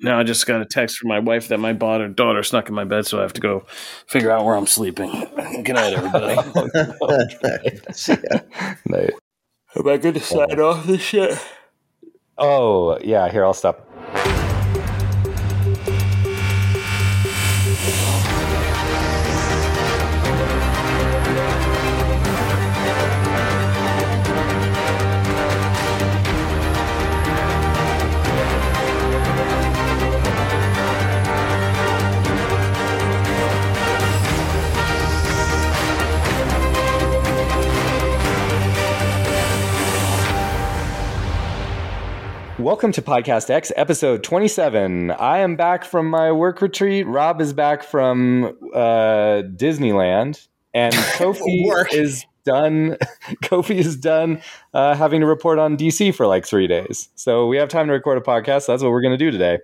Now I just got a text from my wife that my daughter, daughter snuck in my bed, so I have to go figure out where I'm sleeping. Good night, everybody. Nice. Am I good to sign off this shit? Oh yeah, here I'll stop. Welcome to Podcast X, episode 27. I am back from my work retreat. Rob is back from uh, Disneyland, and Kofi is done. Kofi is done uh, having to report on DC for like three days. So we have time to record a podcast. So that's what we're going to do today.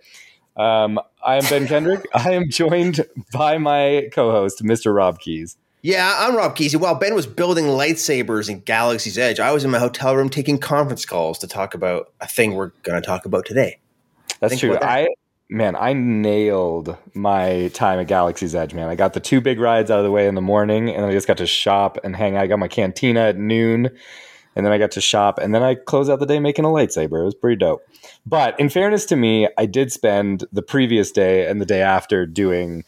Um, I am Ben Kendrick. I am joined by my co-host, Mr. Rob Keyes. Yeah, I'm Rob Kesey. While Ben was building lightsabers in Galaxy's Edge, I was in my hotel room taking conference calls to talk about a thing we're going to talk about today. That's Think true. I man, I nailed my time at Galaxy's Edge. Man, I got the two big rides out of the way in the morning, and then I just got to shop and hang. Out. I got my cantina at noon, and then I got to shop, and then I closed out the day making a lightsaber. It was pretty dope. But in fairness to me, I did spend the previous day and the day after doing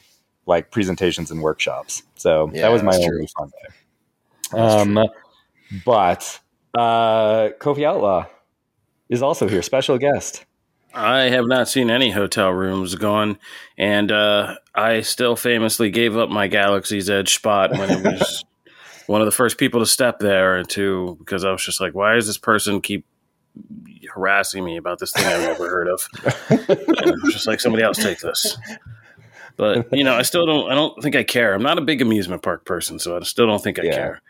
like presentations and workshops. So Yeah, that was my that's only fun day. Um, but uh, Kofi Outlaw is also here, special guest. I have not seen any hotel rooms gone, and uh, I still famously gave up my Galaxy's Edge spot when it was one of the first people to step there, and to because I was just like, why does this person keep harassing me about this thing I've never heard of? and I was just like, somebody else take this. But you know, I still don't. I don't think I care. I'm not a big amusement park person, so I still don't think I Yeah. care.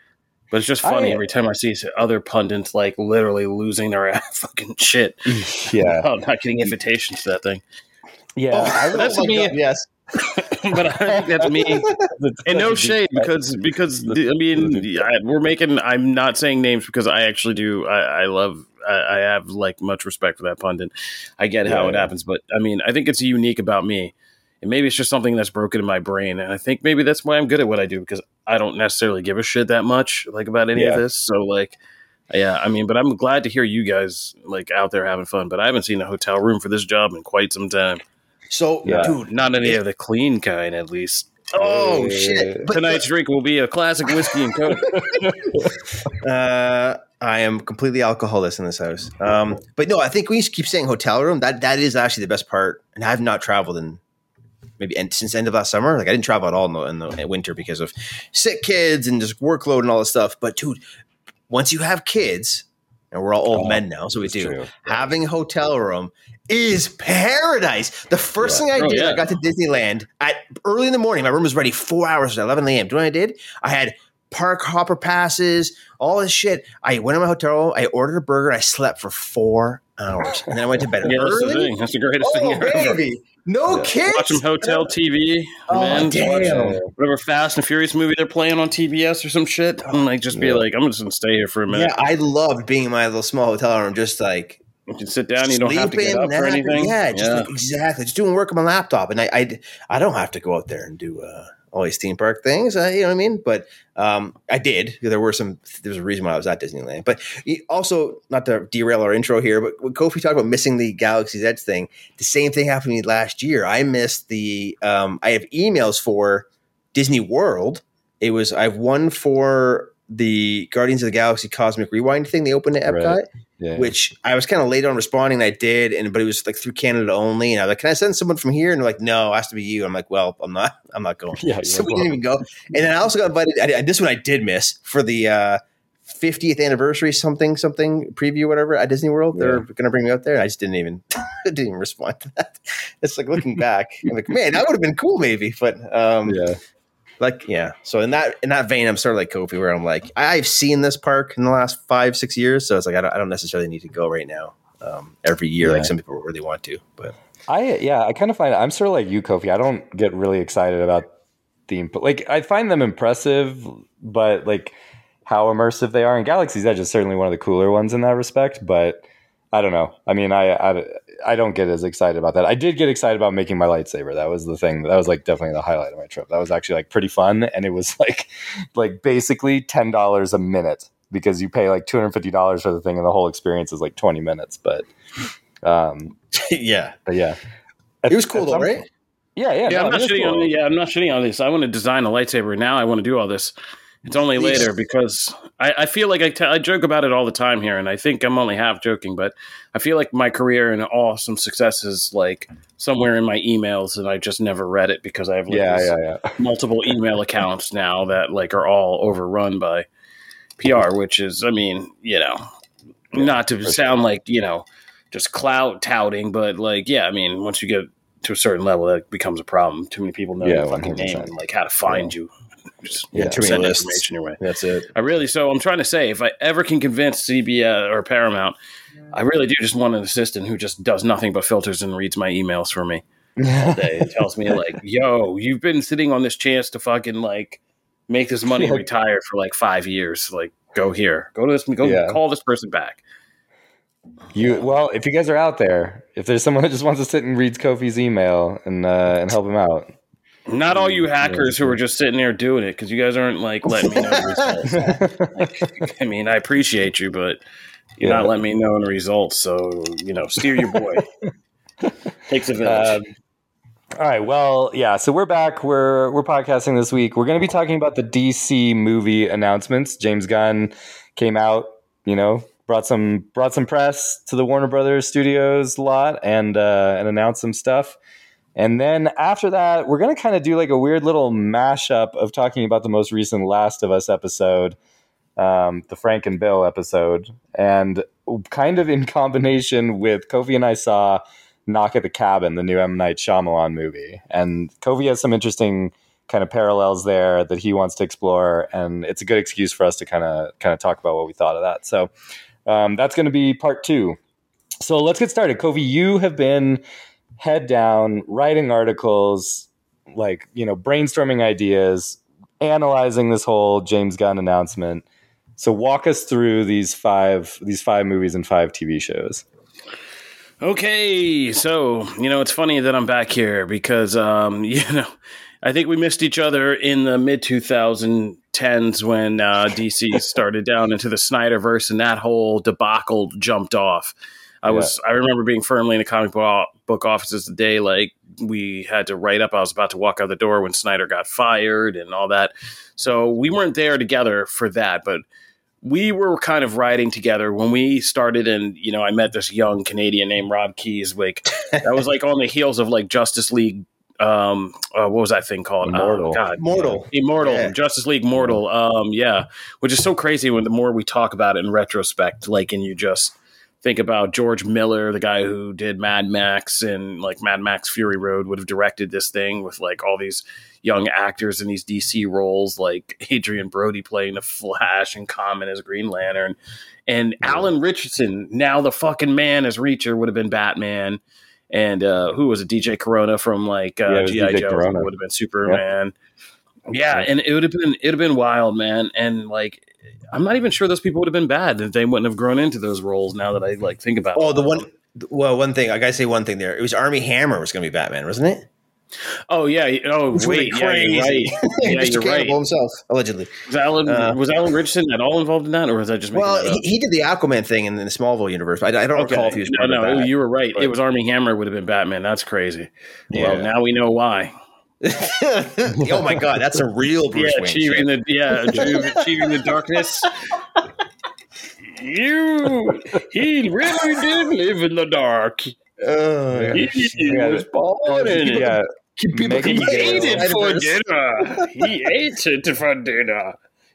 But it's just funny I- every time I see other pundits like literally losing their fucking shit Yeah, about not getting invitations to that thing. yeah. Oh, I that's Oh my me. Yes. but I think that's me. And no shade because because I mean I, we're making. I'm not saying names because I actually do. I, I love. I, I have like much respect for that pundit. I get how Yeah, it yeah. happens, but I mean I think it's unique about me. And maybe it's just something that's broken in my brain, and I think maybe that's why I'm good at what I do because I don't necessarily give a shit that much like about any Yeah. of this. So like, yeah, I mean, but I'm glad to hear you guys like out there having fun. But I haven't seen a hotel room for this job in quite some time. So, Yeah. dude. Not any of the clean kind, at least. Oh, shit. But, Tonight's drink will be a classic whiskey and coke. uh, I am completely alcoholist in this house. Um, but no, I think we keep saying hotel room. That That is actually the best part. And I have not traveled in maybe end, since the end of last summer. Like I didn't travel at all in the, in the winter because of sick kids and just workload and all this stuff. But dude, once you have kids, and we're all old Oh, men now, so we do. true. Having a hotel room is paradise. The first Yeah. thing I Oh, did, yeah. I got to Disneyland at early in the morning. My room was ready four hours at 11 a.m. Do you know what I did? I had park hopper passes, all this shit. I went to my hotel room, I ordered a burger, I slept for four hours. And then I went to bed yeah, that's the thing. That's the greatest thing Oh, ever. baby. No Yeah. kids. Watch some hotel TV, Oh, man. Damn. Whatever Fast and Furious movie they're playing on TBS or some shit. And like, just be Yeah. like, I'm just gonna stay here for a minute. Yeah, I loved being in my little small hotel room, just like You can sit down. You don't have to get sleeping, up or anything. Yeah, just like, exactly. Just doing work on my laptop, and I, I, I don't have to go out there and do uh, all these theme park things. Uh, you know what I mean? But um, I did. There were some. There's a reason why I was at Disneyland. But also, not to derail our intro here, but when Kofi talked about missing the Galaxy's Edge thing, the same thing happened to me last year. I missed the. Um, I have emails for Disney World. It was I have one for the Guardians of the Galaxy Cosmic Rewind thing they opened at Epcot Right. Yeah. which I was kind of late on responding. And I did, and but it was like through Canada only. And I was like, "Can I send someone from here?" And they're like, "No, it has to be you." I'm like, "Well, I'm not. I'm not going." Yeah, so we didn't even go. And then I also got invited. I, this one I did miss for the uh, 50th anniversary something something preview whatever at Disney World. They're Yeah. going to bring me out there. And I just didn't even didn't even respond to that. It's like looking back, I'm like, man, that would have been cool maybe. But um, yeah. Like yeah so in that in that vein i'm sort of like kofi where i'm like i've seen this park in the last five six years so it's like i don't, I don't necessarily need to go right now um, every year Yeah. like some people really want to but I yeah, I kind of find I'm sort of like you, Kofi. I don't get really excited about theme, but like I find them impressive, but like how immersive they are. And Galaxy's Edge is certainly one of the cooler ones in that respect. But I don't know. I mean, I, I I don't get as excited about that. I did get excited about making my lightsaber. That was the thing. That was like definitely the highlight of my trip. That was actually like pretty fun, and it was like like basically ten dollars a minute because you pay like two hundred fifty dollars for the thing, and the whole experience is like twenty minutes. But um, yeah, but yeah, it was cool though, right? Yeah, yeah, yeah. no, I'm not it is shitting cool. on. Yeah, I'm not shitting on this. I want to design a lightsaber now. I want to do all this. It's only later because I, I feel like I, t- I joke about it all the time here, and I think I'm only half joking, but I feel like my career and awesome success is like somewhere in my emails, and I just never read it because I have like Yeah, yeah, yeah. multiple email accounts now that like are all overrun by PR, which is, I mean, you know, not to sound like you know just clout touting, but like, yeah, I mean, once you get to a certain level, that becomes a problem. Too many people know Yeah, your fucking name 100%. and like how to find you. Just Yeah, too many send lists. information your way. That's it. I really so I'm trying to say if I ever can convince CBS or Paramount, I really do just want an assistant who just does nothing but filters and reads my emails for me all day and tells me like, "Yo, you've been sitting on this chance to fucking like make this money and retire for like five years. Like, go here, go to this, go Yeah. call this person back." You well, if you guys are out there, if there's someone that just wants to sit and reads Kofi's email and uh, and help him out, Not all you hackers who are just sitting there doing it because you guys aren't like letting me know the results. I mean, I appreciate you, but you're Yeah. not letting me know the results. So you know, steer your boy. Takes a village. Um, all right. Well, yeah. So we're back. We're we're podcasting this week. We're going to be talking about the DC movie announcements. James Gunn came out. You know, brought some brought some press to the Warner Brothers Studios lot and uh, and announced some stuff. And then after that, we're going to kind of do like a weird little mashup of talking about the most recent Last of Us episode, um, the Frank and Bill episode, and kind of in combination with Kofi and I saw Knock at the Cabin, the new M Night Shyamalan movie, and Kofi has some interesting kind of parallels there that he wants to explore, and it's a good excuse for us to kind of kind of talk about what we thought of that. So um, that's going to be part two. So let's get started. Kofi, you have been head down writing articles, like you know, brainstorming ideas, analyzing this whole James Gunn announcement. So walk us through these five these five movies and five TV shows. Okay, so you know it's funny that I'm back here because um, you know I think we missed each other in the mid 2010s when uh, DC started down into the Snyderverse and that whole debacle jumped off. I was I remember being firmly in the comic book book offices the day like we had to write up. I was about to walk out the door when Snyder got fired and all that. So we weren't there together for that, but we were kind of riding together when we started and you know i met this young canadian named rob keyes like that was like on the heels of like justice league um uh, what was that thing called Immortal. oh, god Mortal. immortal Yeah. justice league mortal um yeah which is so crazy when the more we talk about it in retrospect like and you just think about george miller the guy who did mad max and like mad max fury road would have directed this thing with like all these young actors in these DC roles, like Adrian Brody playing the Flash and Common as Green Lantern, and Alan Ritchson, now the fucking man as Reacher, would have been Batman, and uh, who was it? DJ Cotrona from like uh, was GI Joe would have been Superman. Yeah. and it would have been it would have been wild, man, and like. I'm not even sure those people would have been bad that they wouldn't have grown into those roles. Now that I like think about Oh, the one. Well, one thing I gotta say one thing there. It was Armie Hammer was gonna be Batman, wasn't it? Oh yeah. Oh Which wait. Yeah, you're right. Yeah, you're right. Himself, allegedly. Was Alan Uh, was Alan Ritchson at all involved in that, or was that just Well, he, he did the Aquaman thing in the Smallville universe. I, I don't recall if he was no, no, you were right. but- It was Armie Hammer would have been Batman. That's crazy. Yeah. Well, now we know why. oh my god, that's a real Bruce yeah, Wayne. achieving shit. the yeah, achieving, achieving the darkness. You, he really did live in the dark. Oh, yeah. He Yeah. was born in it. Yeah, People He complain ate it for dinner. He ate it for dinner.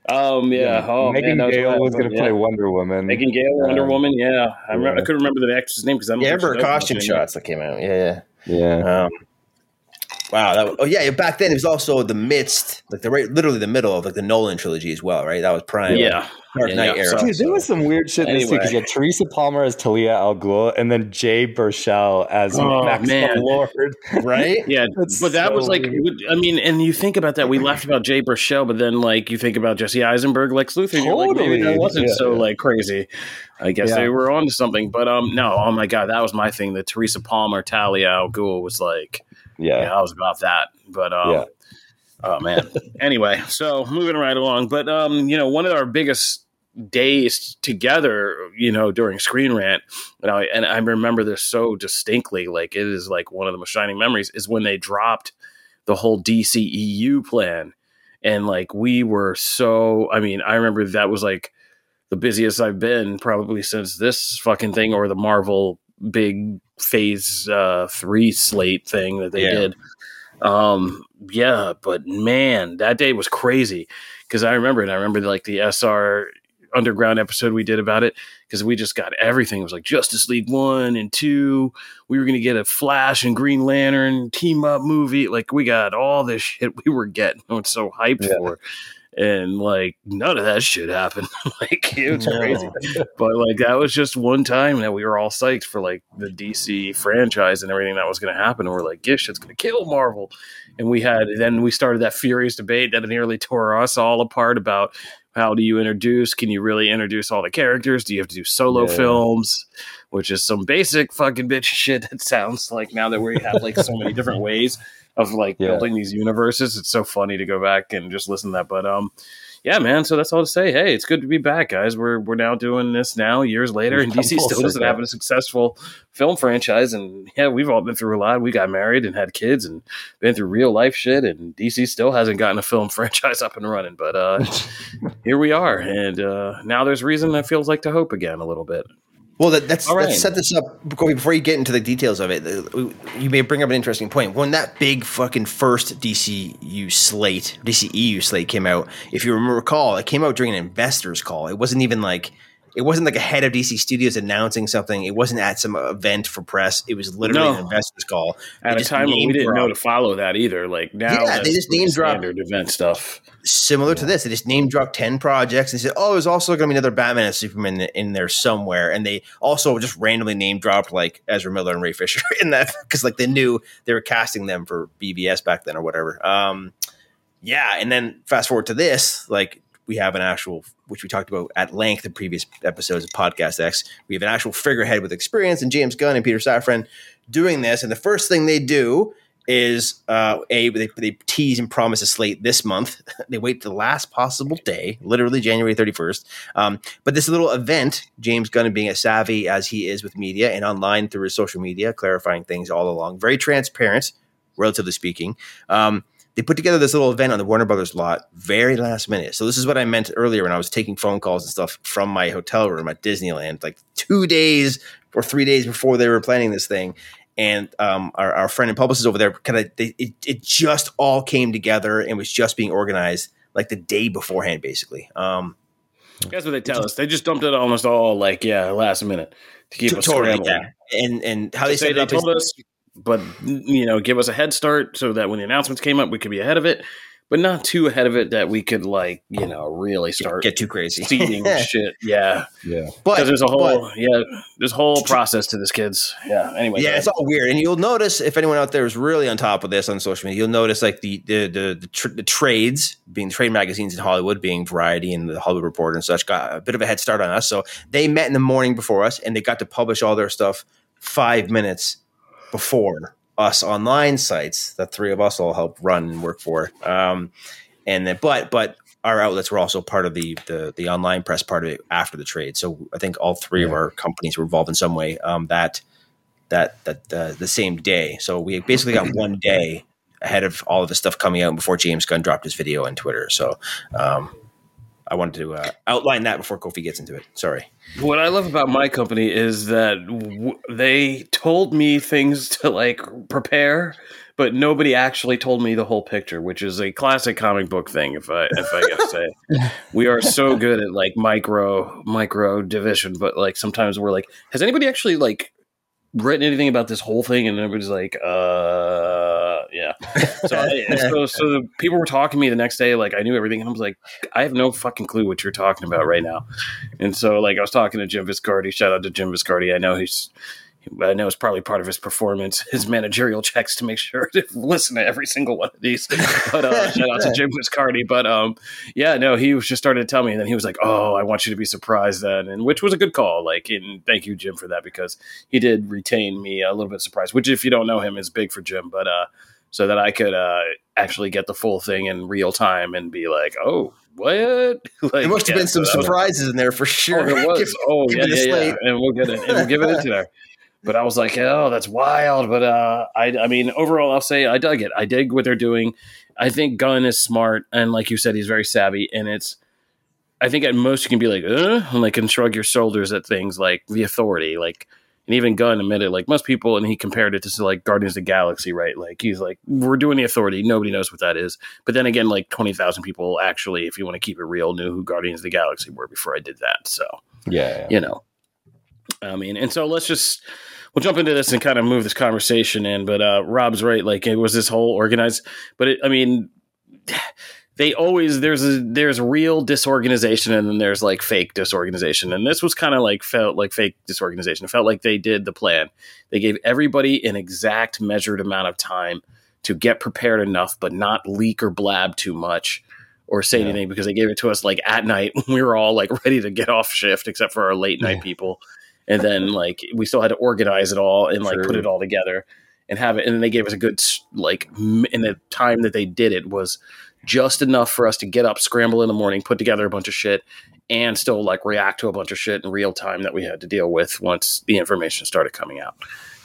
Um, yeah. Oh, Megan man, that Gale wild. was going to Yeah. play Wonder Woman. Megan Gale, Wonder Um, Woman. Yeah, I remember. yeah. I couldn't remember the actress name because I don't. Yeah, I think remember does costume shots that came out. Yeah, yeah, yeah. Um, Wow. That was, oh yeah. Back then it was also the midst, like the right, literally the middle of like the Nolan trilogy as well, right? That was prime. Yeah. Dark Yeah, Knight yeah. era. Dude, there was some weird shit in this too because you Anyway. had Teresa Palmer as Talia al Ghul and then Jay Baruchel as Oh, Maxwell man. Lord. right? Yeah, That's but that so was like, weird. I mean, and you think about that. We laughed about Jay Baruchel, but then like you think about Jesse Eisenberg, Lex Luthor. and You're like, maybe Totally. that wasn't Yeah, so yeah. like crazy. I guess Yeah. they were on to something. But um, no, oh my god, that was my thing. The Teresa Palmer, Talia al Ghul was like, yeah, Yeah. I was about that. But um, Yeah. oh man. anyway, so moving right along. But um, you know, one of our biggest days together, you know, during Screen Rant, and I, and I remember this so distinctly, like it is like one of the most shining memories, is when they dropped the whole DCEU plan. And like we were so, I mean, I remember that was like the busiest I've been probably since this fucking thing or the Marvel big phase uh, three slate thing that they Yeah. did. Um, yeah, but man, that day was crazy because I remember it. I remember like the SR underground episode we did about it because we just got everything. It was like Justice League one and two. We were gonna get a Flash and Green Lantern team up movie. Like we got all this shit we were getting. I was so hyped Yeah. for. And like none of that shit happened. like it was crazy. But like that was just one time that we were all psyched for like the DC franchise and everything that was gonna happen. And we're like, yeah, shit's gonna kill Marvel. And we had then we started that furious debate that nearly tore us all apart about how do you introduce? Can you really introduce all the characters? Do you have to do solo Yeah. films? Which is some basic fucking bitch shit that sounds like now that we have like so many different ways of like Yeah. building these universes. It's so funny to go back and just listen to that. But um yeah, man. So that's all to say. Hey, it's good to be back, guys. We're we're now doing this now, years later, and DC still doesn't have a successful film franchise. And yeah, we've all been through a lot. We got married and had kids and been through real life shit, and DC still hasn't gotten a film franchise up and running. But uh here we are, and uh now there's reason that feels like to hope again a little bit. Well, that, that's right. let's set this up Kobe, before you get into the details of it. You may bring up an interesting point. When that big fucking first DCU slate, DCEU slate came out, if you remember, recall, it came out during an investors call. It wasn't even like it wasn't like a head of DC Studios announcing something. It wasn't at some event for press. It was literally No. an investors call. At They a time when we didn't know to follow that either. Like now, Yeah, they just name drop- standard event stuff. similar to this. They just name dropped 10 projects. They said, oh, there's also going to be another Batman and Superman in there somewhere. And they also just randomly name dropped like Ezra Miller and Ray Fisher in that because like they knew they were casting them for BvS back then or whatever. Um, yeah. And then fast forward to this, like we have an actual, which we talked about at length in previous episodes of Podcast X. We have an actual figurehead with experience and James Gunn and Peter Safran doing this. And the first thing they do is uh, a they, they tease and promise a slate this month. they wait the last possible day, literally January thirty first. Um, but this little event, James Gunn being as savvy as he is with media and online through his social media, clarifying things all along, very transparent, relatively speaking. Um, they put together this little event on the Warner Brothers lot very last minute. So this is what I meant earlier when I was taking phone calls and stuff from my hotel room at Disneyland, like two days or three days before they were planning this thing and um, our, our friend and publicist over there kind of it, it just all came together and was just being organized like the day beforehand basically um, That's what they tell us. They just dumped it almost all like yeah, last minute to keep us totally yeah and and how they They say set it they up told is, us, but you know, give us a head start so that when the announcements came up, we could be ahead of it, but not too ahead of it that we could like you know really start get too crazy seeding shit. Yeah, Yeah. but because there's a whole but- yeah, there's a whole process to this, kids. Yeah. Anyway, yeah, it's all weird, and you'll notice if anyone out there is really on top of this on social media, you'll notice like the the the, the, tr- the trades being trade magazines in Hollywood, being Variety and the Hollywood Reporter and such, got a bit of a head start on us. So they met in the morning before us, and they got to publish all their stuff five minutes before us online sites that three of us all help run and work for. Um, and then, but but our outlets were also part of the the the online press part of it after the trade. So I think all three of our companies were involved in some way. Um, that that that uh, the same day. So we basically got one day ahead of all of the stuff coming out before James Gunn dropped his video on Twitter. So um, I wanted to uh, outline that before Kofi gets into it. Sorry. What I love about my company is that w- they told me things to like prepare, but nobody actually told me the whole picture, which is a classic comic book thing. If I if I gotta say, we are so good at like micro micro division, but like sometimes we're like, has anybody actually like written anything about this whole thing? And everybody's like, uh, yeah. so, I, so, so the people were talking to me the next day, like I knew everything, and I was like, I have no fucking clue what you're talking about right now. And so, like, I was talking to Jim Viscardi. Shout out to Jim Viscardi. I know he's I know it's probably part of his performance, his managerial checks to make sure to listen to every single one of these. But uh, shout out to Jim Viscardi. But um, yeah, no, he was just started to tell me, and then he was like, "Oh, I want you to be surprised then," and which was a good call. Like, and thank you, Jim, for that because he did retain me a little bit surprised. Which, if you don't know him, is big for Jim. But uh, so that I could uh actually get the full thing in real time and be like, "Oh, what? like, there must have yeah, been some so surprises was, in there for sure. Oh, there was. oh, yeah, yeah, yeah, and we'll get it, and we'll give it into there but I was like, oh, that's wild. But uh, I, I mean, overall, I'll say I dug it. I dig what they're doing. I think Gunn is smart, and like you said, he's very savvy. And it's, I think at most you can be like, uh, and like and shrug your shoulders at things like the authority, like, and even Gunn admitted, like most people, and he compared it to like Guardians of the Galaxy, right? Like he's like, we're doing the authority. Nobody knows what that is. But then again, like twenty thousand people actually, if you want to keep it real, knew who Guardians of the Galaxy were before I did that. So yeah, yeah. you know, I mean, and so let's just we'll jump into this and kind of move this conversation in. But uh, Rob's right; like it was this whole organized. But it, I mean, they always there's a there's real disorganization and then there's like fake disorganization, and this was kind of like felt like fake disorganization. It felt like they did the plan. They gave everybody an exact measured amount of time to get prepared enough, but not leak or blab too much or say yeah. anything because they gave it to us like at night. When we were all like ready to get off shift, except for our late night yeah. people and then like we still had to organize it all and like put it all together and have it and then they gave us a good like in the time that they did it was just enough for us to get up scramble in the morning put together a bunch of shit and still like react to a bunch of shit in real time that we had to deal with once the information started coming out.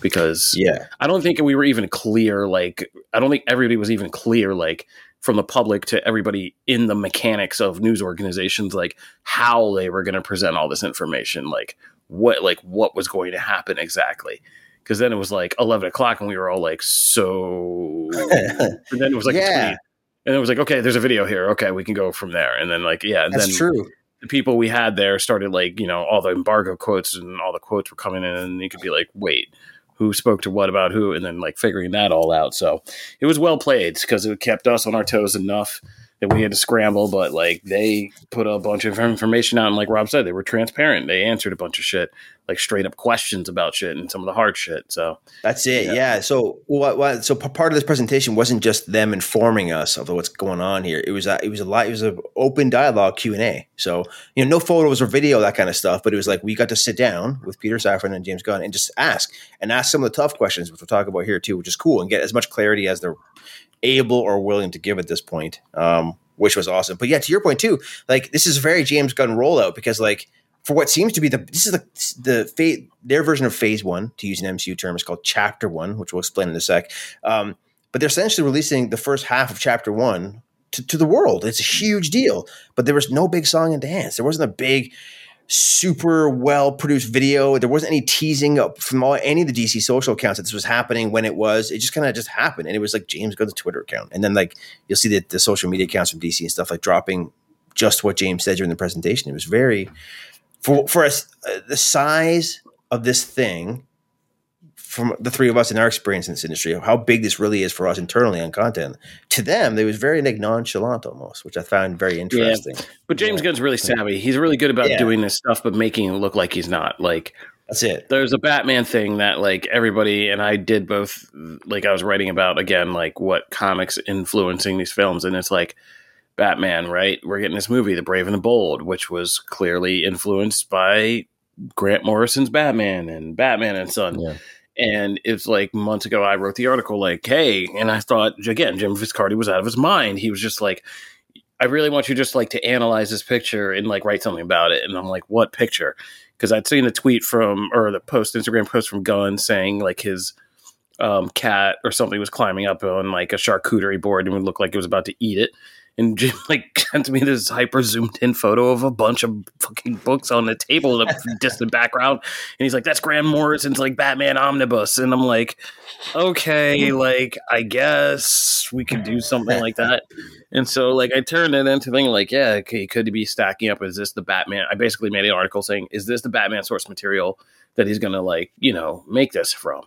Because yeah. I don't think we were even clear like i don't think everybody was even clear like from the public to everybody in the mechanics of news organizations like how they were going to present all this information like what like what was going to happen exactly. Because then it was like 11 o'clock and we were all like so and then it was like yeah. And it was like okay there's a video here. Okay we can go from there. And then like yeah and That's then true. the people we had there started like you know all the embargo quotes and all the quotes were coming in and you could be like wait who spoke to what about who? And then like figuring that all out. So it was well played because it kept us on our toes enough that we had to scramble, but like they put a bunch of information out, and like Rob said, they were transparent. They answered a bunch of shit, like straight up questions about shit and some of the hard shit. So that's it. Yeah. yeah. So what, what? So part of this presentation wasn't just them informing us of what's going on here. It was a, it was a lot. It was an open dialogue Q and A. So you know, no photos or video, that kind of stuff. But it was like we got to sit down with Peter Safran and James Gunn and just ask and ask some of the tough questions, which we'll talk about here too, which is cool, and get as much clarity as they're able or willing to give at this point, um, which was awesome. But yeah, to your point too, like this is very James Gunn rollout because like for what seems to be the this is the the phase, their version of Phase One to use an MCU term is called Chapter One, which we'll explain in a sec. Um, but they're essentially releasing the first half of Chapter One to, to the world. It's a huge deal, but there was no big song and dance. There wasn't a big super well produced video. There wasn't any teasing from all, any of the DC social accounts that this was happening when it was. It just kind of just happened, and it was like James Gunn's Twitter account, and then like you'll see the, the social media accounts from DC and stuff like dropping just what James said during the presentation. It was very for for us uh, the size of this thing from the three of us in our experience in this industry, of how big this really is for us internally on content. To them, it was very like nonchalant almost, which I found very interesting. Yeah. But James yeah. Gunn's really savvy. He's really good about yeah. doing this stuff, but making it look like he's not. Like that's it. There's a Batman thing that like everybody and I did both. Like I was writing about again, like what comics influencing these films, and it's like. Batman, right? We're getting this movie, The Brave and the Bold, which was clearly influenced by Grant Morrison's Batman and Batman and Son. Yeah. And it's like months ago, I wrote the article like, hey, and I thought, again, Jim Viscardi was out of his mind. He was just like, I really want you just like to analyze this picture and like write something about it. And I'm like, what picture? Because I'd seen a tweet from, or the post, Instagram post from Gunn saying like his um, cat or something was climbing up on like a charcuterie board and would look like it was about to eat it and Jim like sent me this hyper zoomed in photo of a bunch of fucking books on the table in a distant background, and he's like, "That's Grant Morrison's like Batman Omnibus," and I'm like, "Okay, like I guess we could do something like that." And so like I turned it into thing like, yeah, okay, could he be stacking up? Is this the Batman? I basically made an article saying, "Is this the Batman source material that he's gonna like you know make this from?"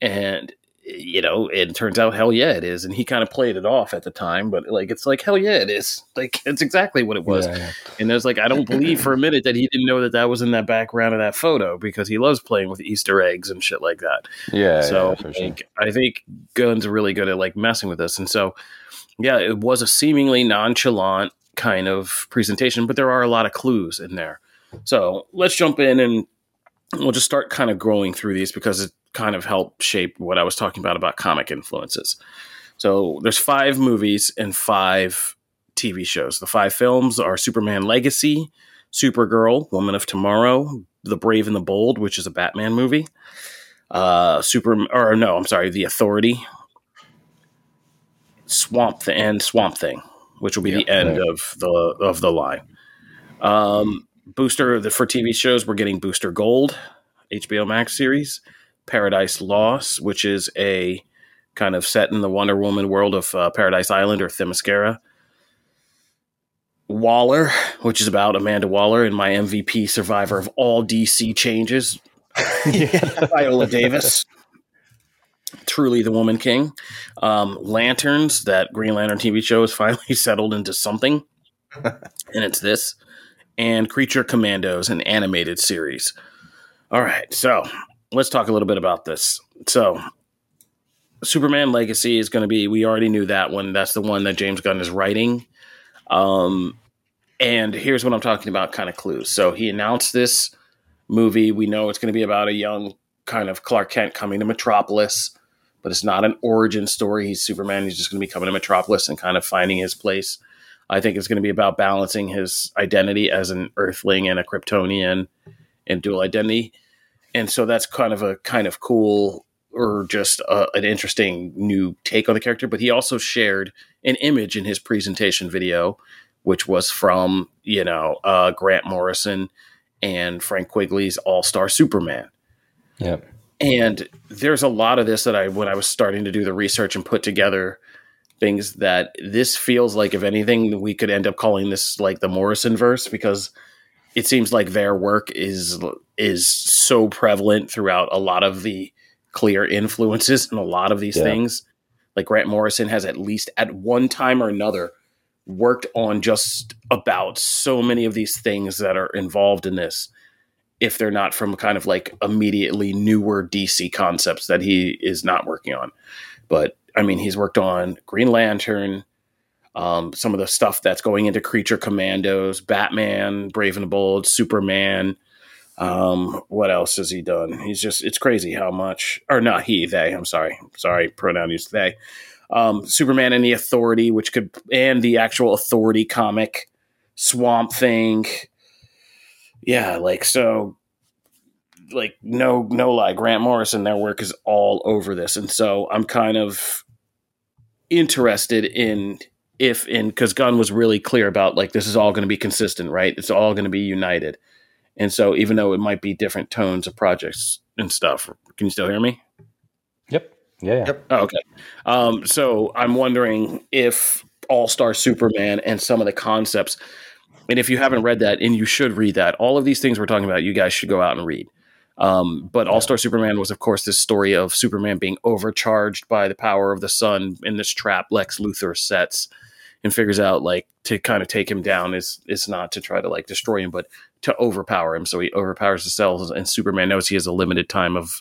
And you know, it turns out hell yeah it is, and he kind of played it off at the time, but like it's like hell yeah it is, like it's exactly what it was. Yeah, yeah. And there's like I don't believe for a minute that he didn't know that that was in that background of that photo because he loves playing with Easter eggs and shit like that. Yeah, so yeah, for sure. I think Gunn's really good at like messing with this, and so yeah, it was a seemingly nonchalant kind of presentation, but there are a lot of clues in there. So let's jump in and we'll just start kind of growing through these because it kind of help shape what I was talking about about comic influences. So there's five movies and five TV shows. The five films are Superman Legacy, Supergirl, Woman of Tomorrow, The Brave and the Bold, which is a Batman movie. Uh, Super or no, I'm sorry, The Authority, Swamp Th- and Swamp Thing, which will be the end right. of the of the line. Um, Booster the, for TV shows, we're getting Booster Gold, HBO Max series, Paradise Lost, which is a kind of set in the Wonder Woman world of uh, Paradise Island or Themyscira. Waller, which is about Amanda Waller and my MVP survivor of all DC changes, Viola Davis. Truly the Woman King. Um, Lanterns, that Green Lantern TV show is finally settled into something, and it's this. And Creature Commandos, an animated series. All right, so let's talk a little bit about this. So, Superman Legacy is going to be, we already knew that one. That's the one that James Gunn is writing. Um, and here's what I'm talking about kind of clues. So, he announced this movie. We know it's going to be about a young kind of Clark Kent coming to Metropolis, but it's not an origin story. He's Superman. He's just going to be coming to Metropolis and kind of finding his place. I think it's going to be about balancing his identity as an Earthling and a Kryptonian and dual identity. And so that's kind of a kind of cool or just a, an interesting new take on the character. But he also shared an image in his presentation video, which was from, you know, uh, Grant Morrison and Frank Quitely's All Star Superman. Yep. And there's a lot of this that I, when I was starting to do the research and put together things that this feels like, if anything, we could end up calling this like the Morrison verse because it seems like their work is is so prevalent throughout a lot of the clear influences and a lot of these Yeah. things. Like Grant Morrison has at least at one time or another worked on just about so many of these things that are involved in this if they're not from kind of like immediately newer DC concepts that he is not working on. But I mean, he's worked on Green Lantern, um, some of the stuff that's going into Creature Commandos, Batman, Brave and the Bold, Superman. Um, what else has he done? He's just, it's crazy how much, or not he, they, I'm sorry. Sorry, pronoun use they. Um, Superman and the Authority, which could, and the actual Authority comic, Swamp Thing. Yeah, like, so like no no lie grant morrison their work is all over this and so i'm kind of interested in if in because gunn was really clear about like this is all going to be consistent right it's all going to be united and so even though it might be different tones of projects and stuff can you still hear me Yep. Yeah. yeah. Yep. Oh, okay. Um, so I'm wondering if All Star Superman and some of the concepts, and if you haven't read that, and you should read that, all of these things we're talking about, you guys should go out and read. Um, but All Star Superman was, of course, this story of Superman being overcharged by the power of the sun in this trap Lex Luthor sets and figures out like to kind of take him down is is not to try to like destroy him, but to overpower him. So he overpowers the cells, and Superman knows he has a limited time of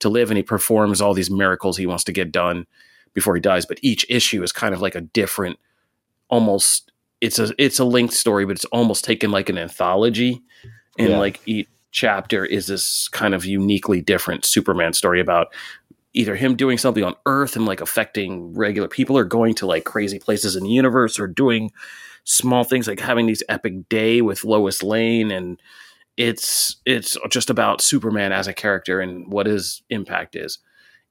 to live, and he performs all these miracles he wants to get done before he dies. But each issue is kind of like a different, almost it's a it's a linked story, but it's almost taken like an anthology, and Yeah. like each chapter is this kind of uniquely different Superman story about either him doing something on Earth and like affecting regular people, or going to like crazy places in the universe, or doing small things like having these epic day with Lois Lane and it's it's just about Superman as a character and what his impact is.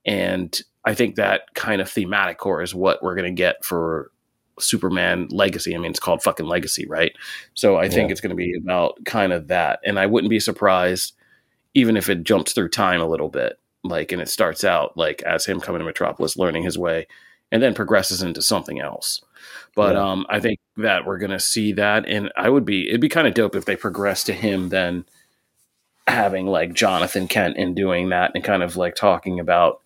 And I think that kind of thematic core is what we're going to get for Superman Legacy. I mean, it's called fucking Legacy, right? So I think Yeah. it's going to be about kind of that. And I wouldn't be surprised even if it jumps through time a little bit, like, and it starts out like as him coming to Metropolis, learning his way, and then progresses into something else. But Yeah. um, I think that we're gonna see that, and I would be it'd be kind of dope if they progress to him then having like Jonathan Kent and doing that and kind of like talking about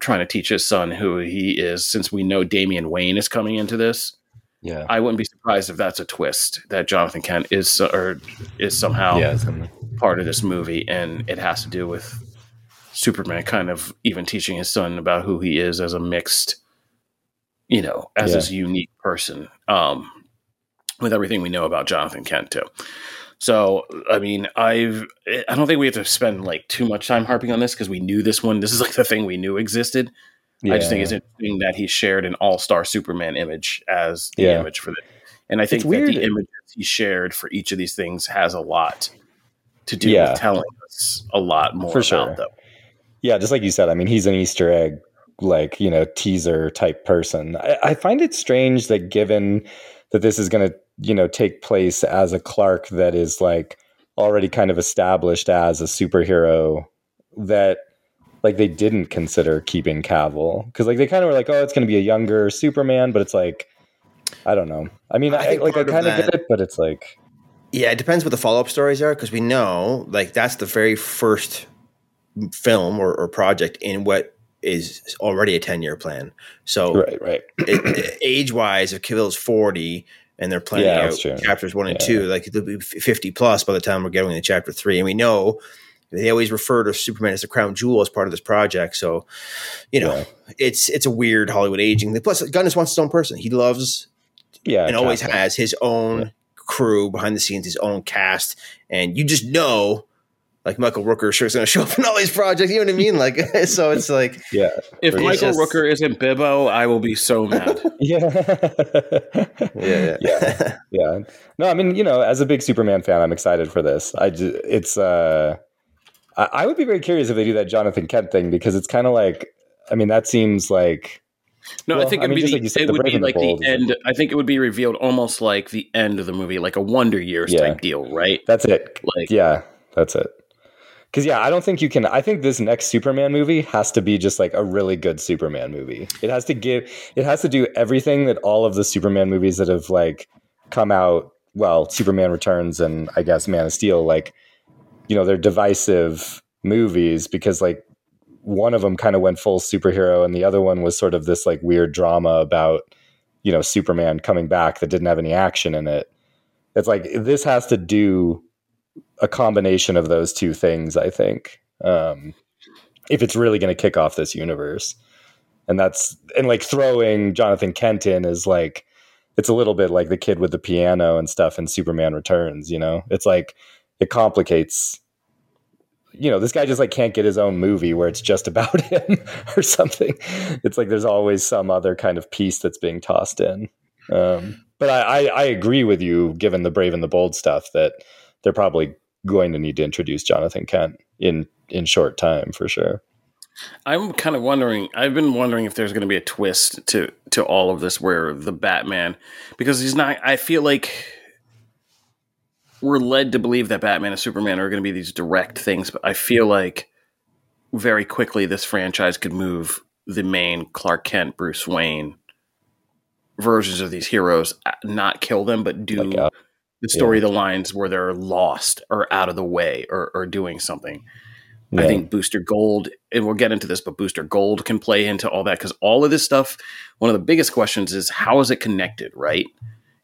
trying to teach his son who he is, since we know Damian Wayne is coming into this. Yeah. I wouldn't be surprised if that's a twist that Jonathan Kent is or is somehow yeah. part of this movie, and it has to do with Superman kind of even teaching his son about who he is as a mixed, you know, as Yeah. this unique person. Um, with everything we know about Jonathan Kent too. So, I mean, I've I don't think we have to spend like too much time harping on this because we knew this one. This is like the thing we knew existed. Yeah. I just think it's interesting that he shared an all-star Superman image as the Yeah. image for this. And I think It's that weird. the images he shared for each of these things has a lot to do Yeah. with telling us a lot more For about sure. them. Yeah, just like you said, I mean, he's an Easter egg, like, you know, teaser type person. I, I find it strange that given that this is going to, you know, take place as a Clark that is like already kind of established as a superhero, that like they didn't consider keeping Cavill. Cause like they kind of were like, oh, it's going to be a younger Superman, but it's like, I don't know. I mean, I I, like, I kind of get it, but it's like, Yeah, it depends what the follow up stories are because we know like that's the very first film or, or project in what is already a 10 year plan. So right, right. age wise, if Cavill's 40 and they're planning Yeah, out true. chapters one and Yeah. two, like it'll be 50 plus by the time we're getting to chapter three. And we know they always refer to Superman as the crown jewel as part of this project. So, you know, Yeah. it's it's a weird Hollywood aging. thing. Plus, Gunn just wants his own person. He loves Yeah. and always has his own crew behind the scenes, his own cast, and you just know, like Michael Rooker sure is going to show up in all these projects. You know what I mean? Like, so it's like, Yeah. If Michael just- Rooker isn't Bibbo, I will be so mad. Yeah. yeah, yeah. yeah. No, I mean, you know, as a big Superman fan, I'm excited for this. I just, it's, uh, I, I would be very curious if they do that Jonathan Kent thing because it's kind of like, I mean, that seems like, No, I think it'd mean, be the, like said, it the would be and the like the end. I think it would be revealed almost like the end of the movie, like a Wonder Years Yeah. type deal, right? that's it. Like, Yeah, that's it. Because yeah, I don't think you can. I think this next Superman movie has to be just like a really good Superman movie. It has to give. It has to do everything that all of the Superman movies that have like come out. Well, Superman Returns and I guess Man of Steel. Like, you know, they're divisive movies because like one of them kind of went full superhero and the other one was sort of this like weird drama about you know Superman coming back that didn't have any action in it. It's like this has to do a combination of those two things, I think. Um, if it's really going to kick off this universe. And that's, and like throwing Jonathan Kent in is like, it's a little bit like the kid with the piano and stuff in Superman Returns, you know? It's like, it complicates, you know, this guy just like can't get his own movie where it's just about him or something. It's like there's always some other kind of piece that's being tossed in. Um, but I, I, I agree with you, given the brave and the bold stuff, that they're probably going to need to introduce Jonathan Kent in in short time for sure. I'm kind of wondering. I've been wondering if there's going to be a twist to to all of this, where the Batman, because he's not. I feel like we're led to believe that Batman and Superman are going to be these direct things, but I feel like very quickly this franchise could move the main Clark Kent, Bruce Wayne versions of these heroes, uh, not kill them, but do Like, uh, the story, the lines where they're lost or out of the way or, or doing something. I think Booster Gold, and we'll get into this, but Booster Gold can play into all that because all of this stuff, one of the biggest questions is how is it connected, right?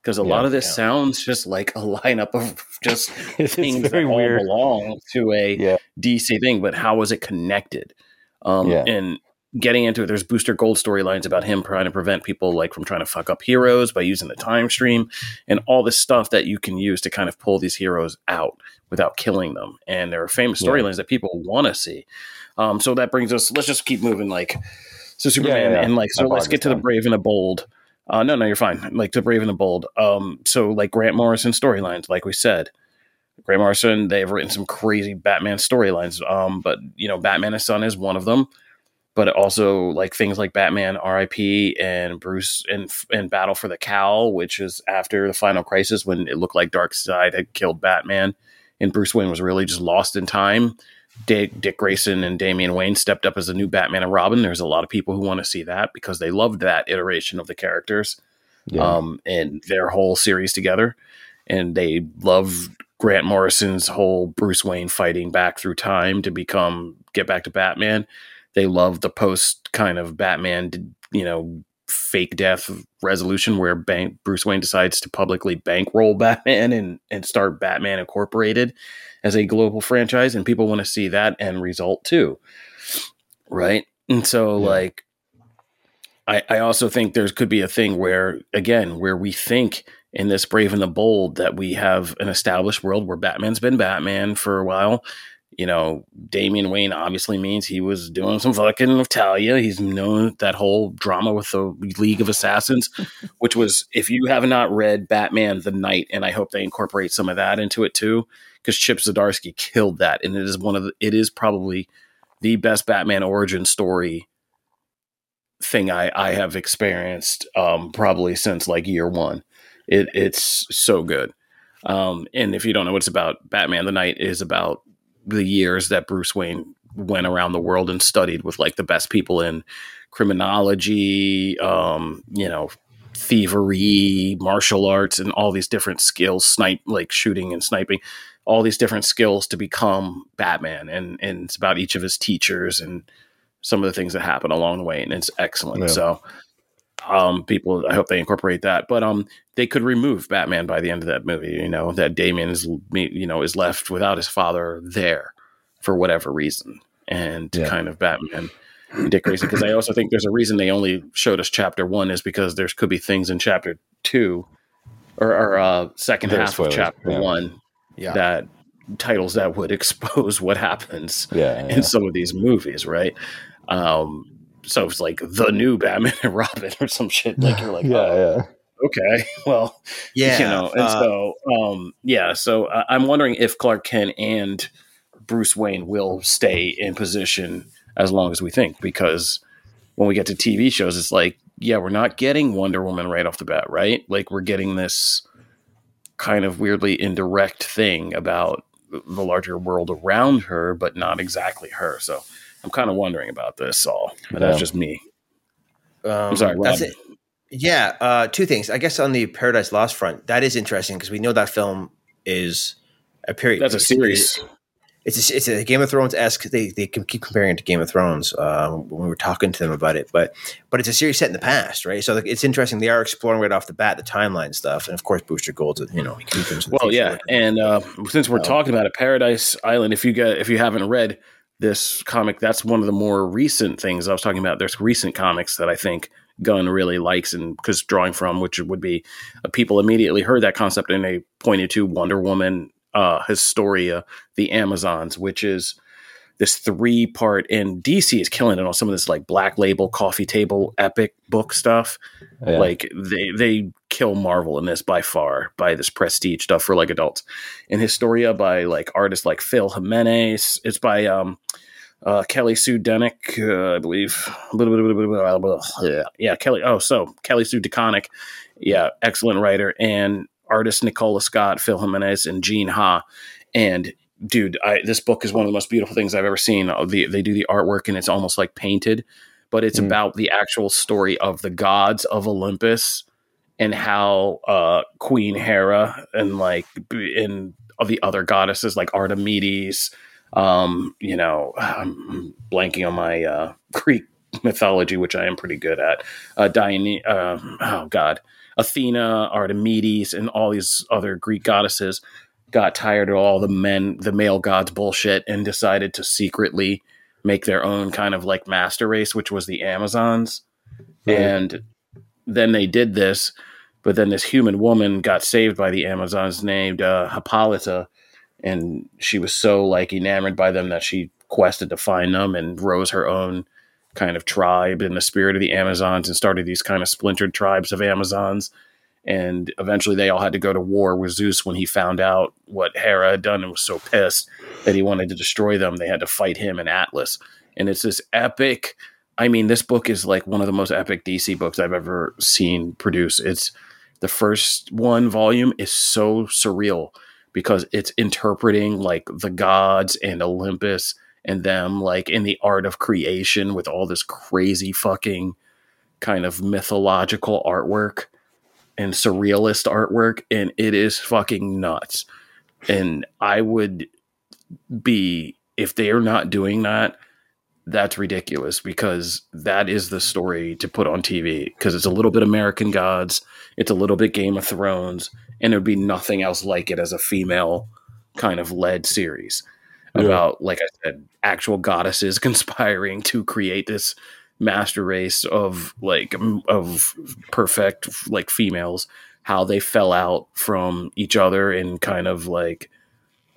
Because a Yeah, lot of this yeah. sounds just like a lineup of just things very that all weird. belong to a Yeah. DC thing, but how is it connected? Um, Yeah. And getting into it, there's Booster Gold storylines about him trying to prevent people like from trying to fuck up heroes by using the time stream and all this stuff that you can use to kind of pull these heroes out without killing them. And there are famous Yeah. storylines that people want to see. Um, so that brings us. Let's just keep moving. Like so, Superman yeah, yeah. and like so. I Let's get to the. Brave and the Bold. Uh, no, no, you're fine. Like the Brave and the Bold. Um, so like Grant Morrison storylines, like we said. Grant Morrison, they've written some crazy Batman storylines. Um, but you know, Batman and Son is one of them. But also like things like Batman R.I.P. and Bruce and and Battle for the Cowl, which is after the final crisis when it looked like Darkseid had killed Batman, and Bruce Wayne was really just lost in time. Dick, Dick Grayson and Damian Wayne stepped up as the new Batman and Robin. There's a lot of people who want to see that because they loved that iteration of the characters Yeah. um, and their whole series together. And they love Grant Morrison's whole Bruce Wayne fighting back through time to become get back to Batman. They love the post kind of Batman, you know, fake death resolution where bank Bruce Wayne decides to publicly bankroll Batman and and start Batman Incorporated as a global franchise, and people want to see that end result too, right? And so Yeah. like. I, I also think there could be a thing where, again, where we think in this Brave and the Bold that we have an established world where Batman's been Batman for a while. You know, Damian Wayne obviously means he was doing some fucking with Talia. He's known that whole drama with the League of Assassins, which was, if you have not read Batman the Knight, and I hope they incorporate some of that into it too, because Chip Zdarsky killed that. And it is one of the, it is probably the best Batman origin story thing I, I have experienced um, probably since like year one. It, it's so good. Um, and if you don't know what it's about, Batman the Knight is about the years that Bruce Wayne went around the world and studied with like the best people in criminology, um, you know, thievery, martial arts, and all these different skills, snipe like shooting and sniping, all these different skills to become Batman. And and it's about each of his teachers and some of the things that happen along the way, and it's excellent. Yeah. So um people i hope they incorporate that but um they could remove batman by the end of that movie you know that damien is you know is left without his father there for whatever reason and Yeah. kind of batman dick grayson because i also think there's a reason they only showed us chapter one is because there could be things in chapter two or, or uh second There are half spoilers, of chapter yeah. one Yeah. that titles that would expose what happens yeah. in some of these movies, right? Um, so it's like the new Batman and Robin or some shit. Like you're like, yeah, oh, yeah. okay, well, yeah. you know. And uh, so, um, yeah. So I I'm wondering if Clark Kent and Bruce Wayne will stay in position as long as we think, because when we get to TV shows, it's like, yeah, we're not getting Wonder Woman right off the bat, right? Like we're getting this kind of weirdly indirect thing about the larger world around her, but not exactly her. So I'm kind of wondering about this all. But that's just me. um, I'm sorry, that's Rob. it. Yeah, uh, two things. I guess on the Paradise Lost front, that is interesting because we know that film is a period. That's a series. It's a, it's a Game of Thrones esque. They they keep comparing it to Game of Thrones uh, when we were talking to them about it, but but it's a series set in the past, right? So like, it's interesting. They are exploring right off the bat the timeline stuff, and of course Booster Gold's you know he comes Well, yeah, and uh, since we're Oh. talking about it, Paradise Island. If you get if you haven't read this comic, that's one of the more recent things I was talking about. There's recent comics that I think Gunn really likes, and because drawing from which would be uh, people immediately heard that concept and they pointed to Wonder Woman, uh, Historia, the Amazons, which is this three part and DC is killing it on some of this like black label coffee table epic book stuff. Yeah. Like they they kill Marvel in this by far by this prestige stuff for like adults. And Historia by like artists like Phil Jimenez. It's by um uh, Kelly Sue Denick, uh, I believe. Yeah, yeah, Kelly. Oh, so Kelly Sue DeConnick. Yeah, excellent writer and artist Nicola Scott, Phil Jimenez, and Gene Ha. And dude, I, this book is one of the most beautiful things I've ever seen. Uh, The, they do the artwork and it's almost like painted, but it's Mm. about the actual story of the gods of Olympus and how uh, Queen Hera and like and of the other goddesses like Artemis, um, you know, I'm blanking on my uh, Greek mythology, which I am pretty good at. Uh, Dione, uh, oh god, Athena, Artemis, and all these other Greek goddesses got tired of all the men, the male gods bullshit, and decided to secretly make their own kind of like master race, which was the Amazons. Right. And then they did this, but then this human woman got saved by the Amazons named uh, Hippolyta, and she was so like enamored by them that she quested to find them and rose her own kind of tribe in the spirit of the Amazons and started these kind of splintered tribes of Amazons. And eventually they all had to go to war with Zeus when he found out what Hera had done and was so pissed that he wanted to destroy them. They had to fight him and Atlas. And it's this epic. I mean, this book is like one of the most epic DC books I've ever seen produce. It's the first one volume is so surreal because it's interpreting like the gods and Olympus and them like in the art of creation with all this crazy fucking kind of mythological artwork and surrealist artwork and it is fucking nuts and i would be if they're not doing that that's ridiculous because that is the story to put on TV because it's a little bit American Gods, it's a little bit Game of Thrones, and it would be nothing else like it as a female kind of led series Yeah. about, like I said, actual goddesses conspiring to create this master race of like of perfect like females how they fell out from each other and kind of like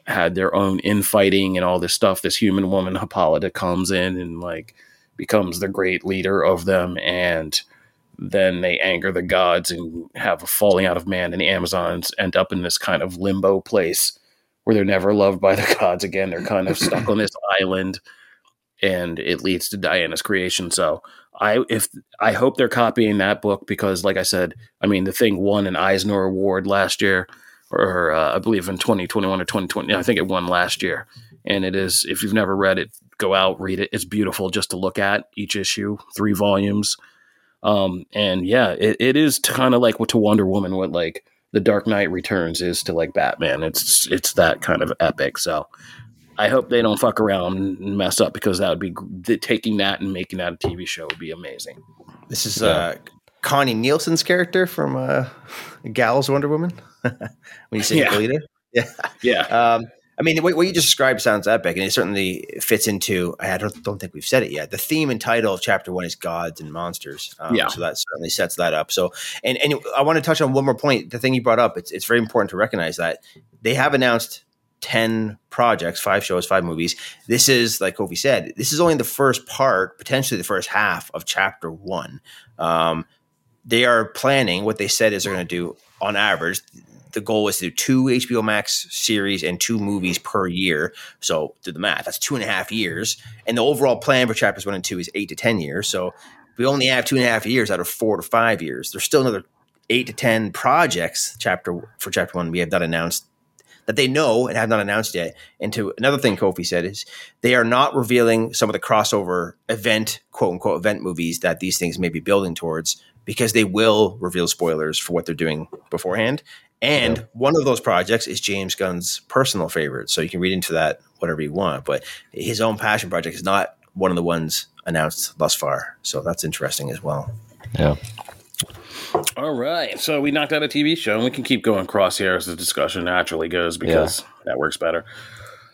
had their own infighting and all this stuff. This human woman hippolyta comes in and like becomes the great leader of them and then they anger the gods and have a falling out of man and the amazons end up in this kind of limbo place where they're never loved by the gods again. They're kind of stuck on this island and it leads to Diana's creation. So I if I hope they're copying that book because, like I said, I mean the thing won an Eisner Award last year, or uh, I believe in 2021 or 2020. I think it won last year, and it is. If you've never read it, go out read it. It's beautiful just to look at each issue, three volumes, um, and yeah, it, it is kind of like what to Wonder Woman, what like the Dark Knight Returns is to like Batman. It's it's that kind of epic. So I hope they don't fuck around and mess up because that would be gr- taking that and making that a TV show would be amazing. This is Yeah. uh, Connie Nielsen's character from uh, Gal's Wonder Woman. when you say Yeah. Hippolyta. Yeah. Yeah, Um, I mean, what, what you just described sounds epic, and it certainly fits into. I don't, don't think we've said it yet. The theme and title of chapter one is gods and monsters. Um, Yeah. so that certainly sets that up. So, and and I want to touch on one more point. The thing you brought up, it's it's very important to recognize that they have announced ten projects, five shows, five movies. This is like Kofi said. This is only the first part, potentially the first half of chapter one. Um, they are planning what they said is they're going to do on average the goal is to do two HBO Max series and two movies per year. So do the math. That's two and a half years. And the overall plan for chapters one and two is eight to 10 years. So we only have two and a half years out of four to five years. There's still another eight to 10 projects chapter for chapter one we have not announced that they know and have not announced yet. And to another thing Kofi said is they are not revealing some of the crossover event, quote unquote, event movies that these things may be building towards because they will reveal spoilers for what they're doing beforehand. And one of those projects is James Gunn's personal favorite. So you can read into that whatever you want. But his own passion project is not one of the ones announced thus far. So that's interesting as well. Yeah. All right. So we knocked out a TV show, and we can keep going cross here as the discussion naturally goes because that works better.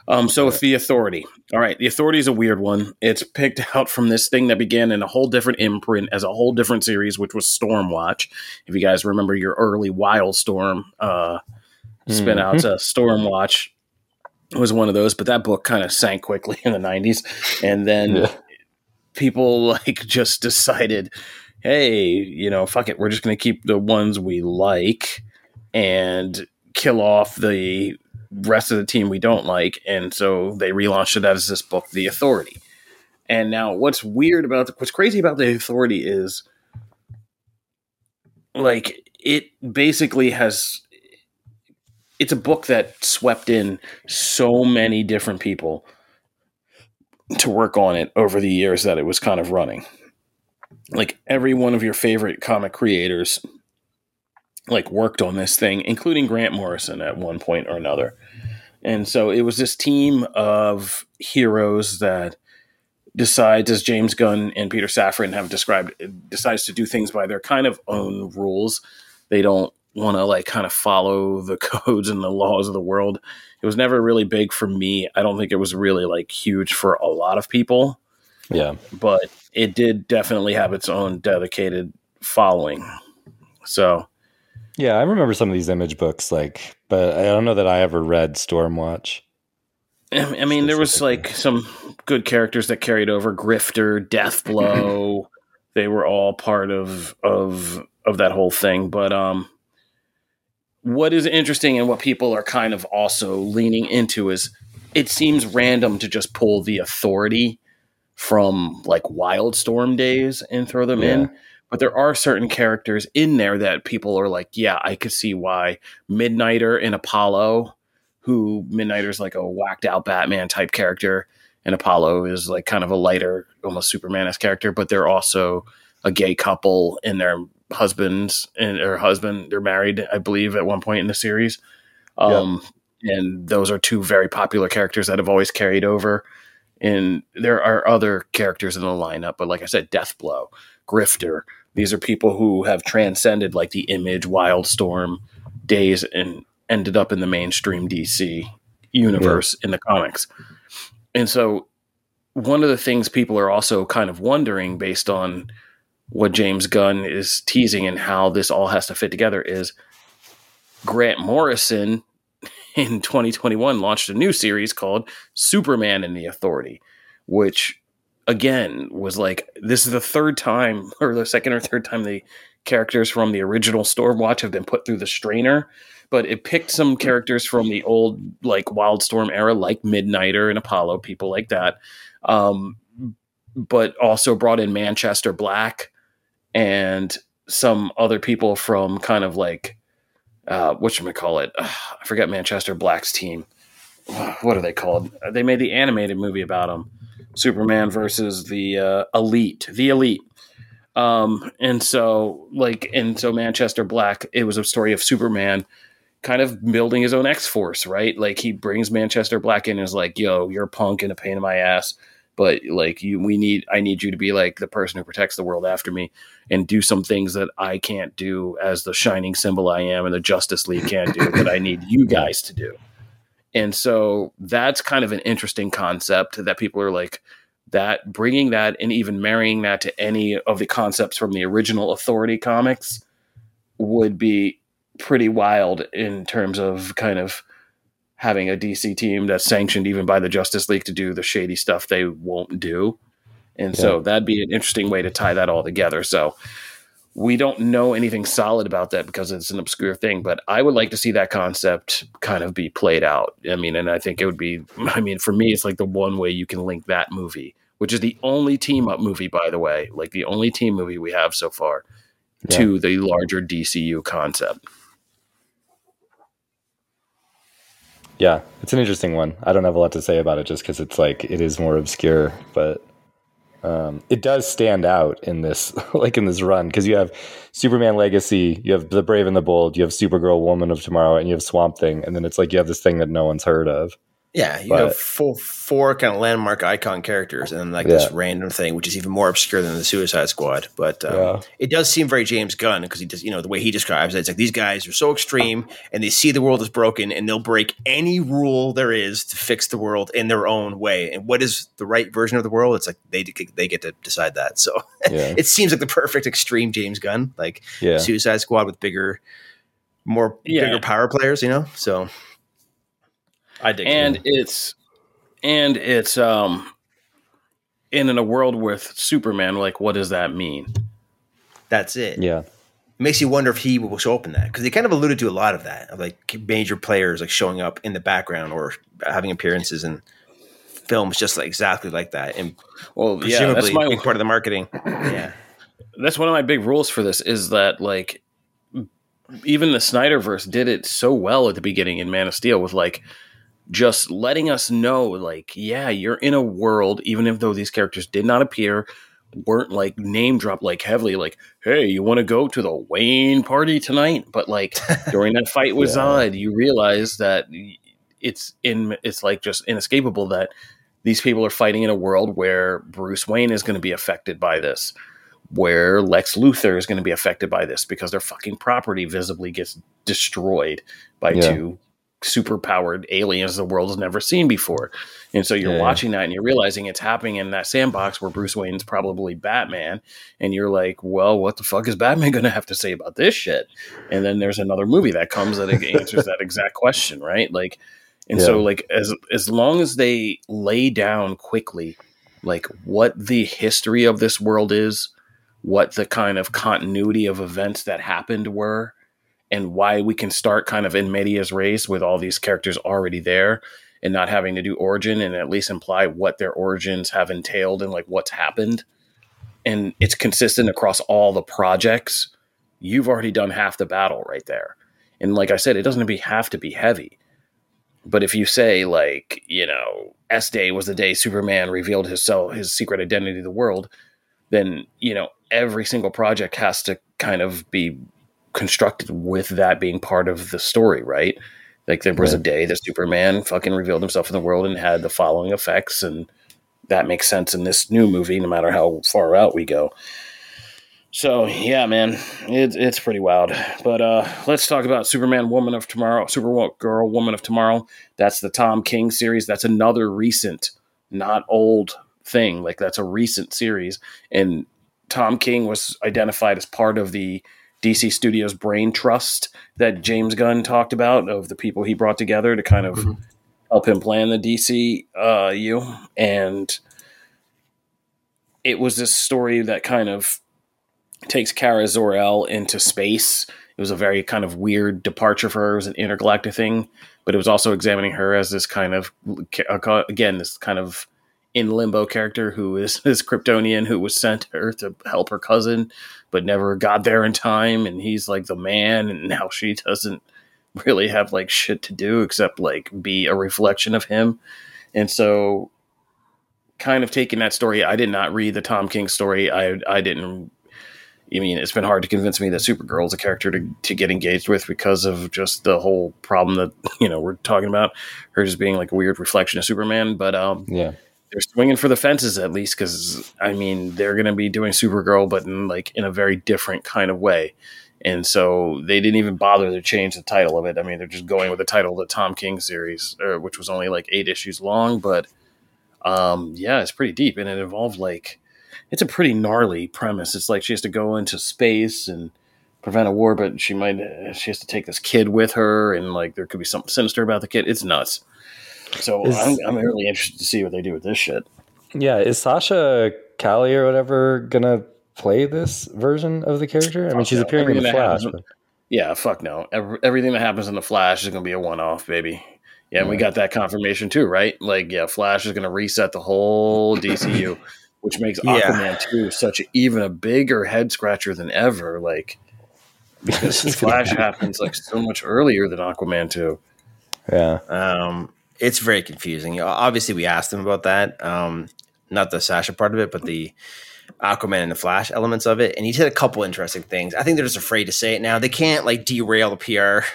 Um, so with the authority. All right, the authority is a weird one. It's picked out from this thing that began in a whole different imprint as a whole different series, which was Stormwatch. If you guys remember your early Wildstorm uh, spin outs, uh, Stormwatch was one of those, but that book kind of sank quickly in the 90s. And then Yeah. people like just decided, hey, you know, fuck it, we're just going to keep the ones we like and kill off the rest of the team we don't like. And so they relaunched it as this book, The Authority. And now, what's weird about the, what's crazy about The Authority is like it basically has it's a book that swept in so many different people to work on it over the years that it was kind of running. Like every one of your favorite comic creators like worked on this thing, including Grant Morrison at one point or another. And so it was this team of heroes that decides, as James Gunn and Peter Safran have described, decides to do things by their kind of own rules. They don't want to like kind of follow the codes and the laws of the world. It was never really big for me. I don't think it was really like huge for a lot of people, Yeah. but it did definitely have its own dedicated following. So Yeah, I remember some of these image books, like, but I don't know that I ever read Stormwatch. I I mean, there was like some good characters that carried over. Grifter, Deathblow, they were all part of of of that whole thing. But um, what is interesting and what people are kind of also leaning into is it seems random to just pull the authority from like Wildstorm days and throw them Yeah. in. But there are certain characters in there that people are like, yeah, I could see why Midnighter and Apollo who Midnighter's like a whacked out Batman type character, and Apollo is like kind of a lighter, almost Superman esque character, but they're also a gay couple and their husbands and her husband, they're married, I believe, at one point in the series. Um, And those are two very popular characters that have always carried over. And there are other characters in the lineup, but like I said, Deathblow, Grifter, these are people who have transcended like the image, Wildstorm days and ended up in the mainstream DC universe yeah. in the comics. And so one of the things people are also kind of wondering based on what James Gunn is teasing and how this all has to fit together is Grant Morrison in 2021 launched a new series called Superman and the Authority, which again was like this is the third time or the second or third time the characters from the original Stormwatch have been put through the strainer. But it picked some characters from the old like Wildstorm era, like Midnighter and Apollo, people like that. Um, but also brought in Manchester Black and some other people from kind of like uh, what should we call it? I forget Manchester Black's team. What are they called? They made the animated movie about them. Superman versus the uh, Elite, the Elite. Um, and so, like, and so Manchester Black, it was a story of Superman kind of building his own X Force, right? Like, he brings Manchester Black in and is like, yo, you're a punk and a pain in my ass but like you we need i need you to be like the person who protects the world after me and do some things that i can't do as the shining symbol i am and the justice league can't do that i need you guys to do. And so that's kind of an interesting concept that people are like that bringing that and even marrying that to any of the concepts from the original authority comics would be pretty wild in terms of kind of having a DC team that's sanctioned even by the Justice League to do the shady stuff they won't do. And yeah. so that'd be an interesting way to tie that all together. So we don't know anything solid about that because it's an obscure thing, but I would like to see that concept kind of be played out. I mean, and I think it would be, I mean, for me, it's like the one way you can link that movie, which is the only team up movie, by the way, like the only team movie we have so far yeah. to the larger DCU concept. Yeah, it's an interesting one. I don't have a lot to say about it just because it's like it is more obscure, but um, it does stand out in this like in this run because you have Superman Legacy, you have The Brave and the Bold, you have Supergirl, Woman of Tomorrow, and you have Swamp Thing, and then it's like you have this thing that no one's heard of. Yeah, you but, have full four kind of landmark icon characters, and then like yeah. this random thing, which is even more obscure than the Suicide Squad. But um, yeah. it does seem very James Gunn because he does, you know, the way he describes it, it's like these guys are so extreme, and they see the world is broken, and they'll break any rule there is to fix the world in their own way. And what is the right version of the world? It's like they they get to decide that. So yeah. it seems like the perfect extreme James Gunn, like Suicide Squad with bigger, more bigger power players, you know. So I dig and it's and it's um and in a world with Superman, like what does that mean? That's it. Yeah. It makes you wonder if he will show up in that because they kind of alluded to a lot of that, of like major players like showing up in the background or having appearances in films just like exactly like that. And well, presumably yeah, that's my, part of the marketing. yeah, that's one of my big rules for this is that like even the Snyderverse did it so well at the beginning in Man of Steel with like just letting us know like yeah you're in a world even if though these characters did not appear weren't like name dropped like heavily like hey you want to go to the wayne party tonight but like during that fight with yeah. zod you realize that it's in it's like just inescapable that these people are fighting in a world where bruce wayne is going to be affected by this where lex luthor is going to be affected by this because their fucking property visibly gets destroyed by yeah. two super powered aliens the world has never seen before. And so you're yeah. watching that and you're realizing it's happening in that sandbox where Bruce Wayne's probably Batman. And you're like, well, what the fuck is Batman going to have to say about this shit? And then there's another movie that comes that answers that exact question, right? Like, and yeah. so like as as long as they lay down quickly, like what the history of this world is, what the kind of continuity of events that happened were, and why we can start kind of in medias res with all these characters already there and not having to do origin and at least imply what their origins have entailed and like what's happened. And it's consistent across all the projects. You've already done half the battle right there. And like i said it doesn't have to be heavy. But if you say like you know s day was the day superman revealed his self his secret identity to the world then you know every single project has to kind of be constructed with that being part of the story, right? Like there was right. a day that Superman fucking revealed himself in the world and had the following effects, and that makes sense in this new movie, no matter how far out we go. So yeah, man, it's it's pretty wild. But uh, let's talk about Superman, Woman of Tomorrow, Supergirl, Woman of Tomorrow. That's the Tom King series. That's another recent, not old thing. Like that's a recent series, and Tom King was identified as part of the DC Studios Brain Trust that James Gunn talked about of the people he brought together to kind of mm-hmm. help him plan the DC uh, U. And it was this story that kind of takes Kara Zor-El into space. It was a very kind of weird departure for her. It was an intergalactic thing, but it was also examining her as this kind of, again, this kind of in limbo character who is this Kryptonian who was sent to Earth to help her cousin, but never got there in time. And he's like the man, and now she doesn't really have like shit to do except like be a reflection of him. And so, kind of taking that story, I did not read the Tom King story. I I didn't I mean, it's been hard to convince me that Supergirl is a character to, to get engaged with because of just the whole problem that, you know, we're talking about her just being like a weird reflection of Superman. But, um, yeah, they're swinging for the fences at least. Cause I mean, they're going to be doing Supergirl, but in like in a very different kind of way. And so they didn't even bother to change the title of it. I mean, they're just going with the title of the Tom King series, or, which was only like eight issues long, but, um, yeah, it's pretty deep and it involved like, it's a pretty gnarly premise. It's like she has to go into space and prevent a war, but she might she has to take this kid with her, and like there could be something sinister about the kid. It's nuts. So is, I'm, I'm really interested to see what they do with this shit. Yeah, is Sasha Calle or whatever gonna play this version of the character? I mean, she's appearing everything in the Flash. Happens, yeah, fuck no. Every, everything that happens in the Flash is gonna be a one-off, baby. Yeah, and we got that confirmation too, right? Like, yeah, Flash is gonna reset the whole DCU. which makes yeah. Aquaman 2 such a, even a bigger head scratcher than ever. Like, because Flash happens like so much earlier than Aquaman 2. Yeah. Um, it's very confusing. Obviously, we asked him about that. Um, not the Sasha part of it, but the Aquaman and the Flash elements of it. And he said a couple interesting things. I think they're just afraid to say it now. They can't like derail the PR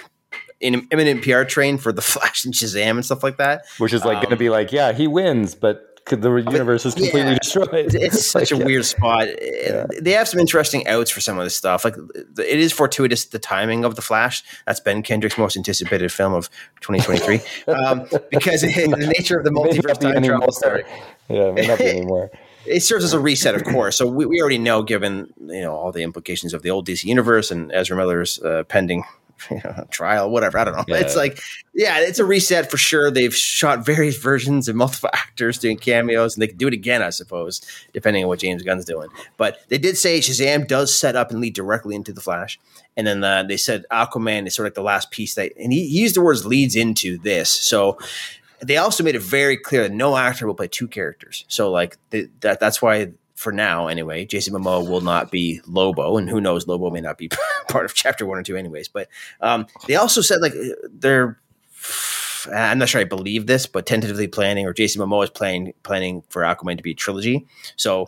in imminent PR train for the Flash and Shazam and stuff like that. Which is like um, going to be like, yeah, he wins, but the universe is completely yeah, destroyed. It's such like, a weird spot. Yeah. They have some interesting outs for some of this stuff. Like it is fortuitous the timing of the Flash. That's Ben Kendrick's most anticipated film of 2023 um, because the nature of the multiverse time travel story. Yeah, may not be anymore. it serves as a reset, of course. So we, we already know, given you know all the implications of the old DC universe and Ezra Miller's uh, pending you know, trial, whatever. I don't know. Yeah. It's like, yeah, it's a reset for sure. They've shot various versions and multiple actors doing cameos, and they can do it again, I suppose, depending on what James Gunn's doing. But they did say Shazam does set up and lead directly into the Flash, and then uh, they said Aquaman is sort of like the last piece that, and he, he used the words leads into this. So they also made it very clear that no actor will play two characters. So like the, that, that's why for now anyway, Jason Momoa will not be Lobo, and who knows, Lobo may not be part of chapter one or two, anyways. But um, they also said like they're. I'm not sure I believe this, but tentatively planning, or Jason Momoa is planning planning for Aquaman to be a trilogy. So,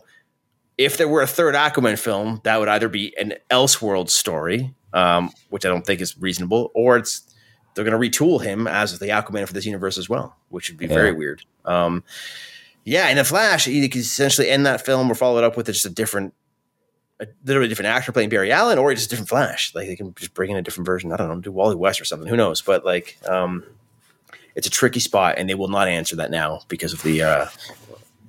if there were a third Aquaman film, that would either be an Elseworld story, um, which I don't think is reasonable, or it's they're going to retool him as the Aquaman for this universe as well, which would be yeah. very weird. Um, yeah, in a Flash, you could essentially end that film or follow it up with just a different, a literally different actor playing Barry Allen, or just a different Flash. Like they can just bring in a different version. I don't know, do Wally West or something. Who knows? But like, um, it's a tricky spot, and they will not answer that now because of the uh,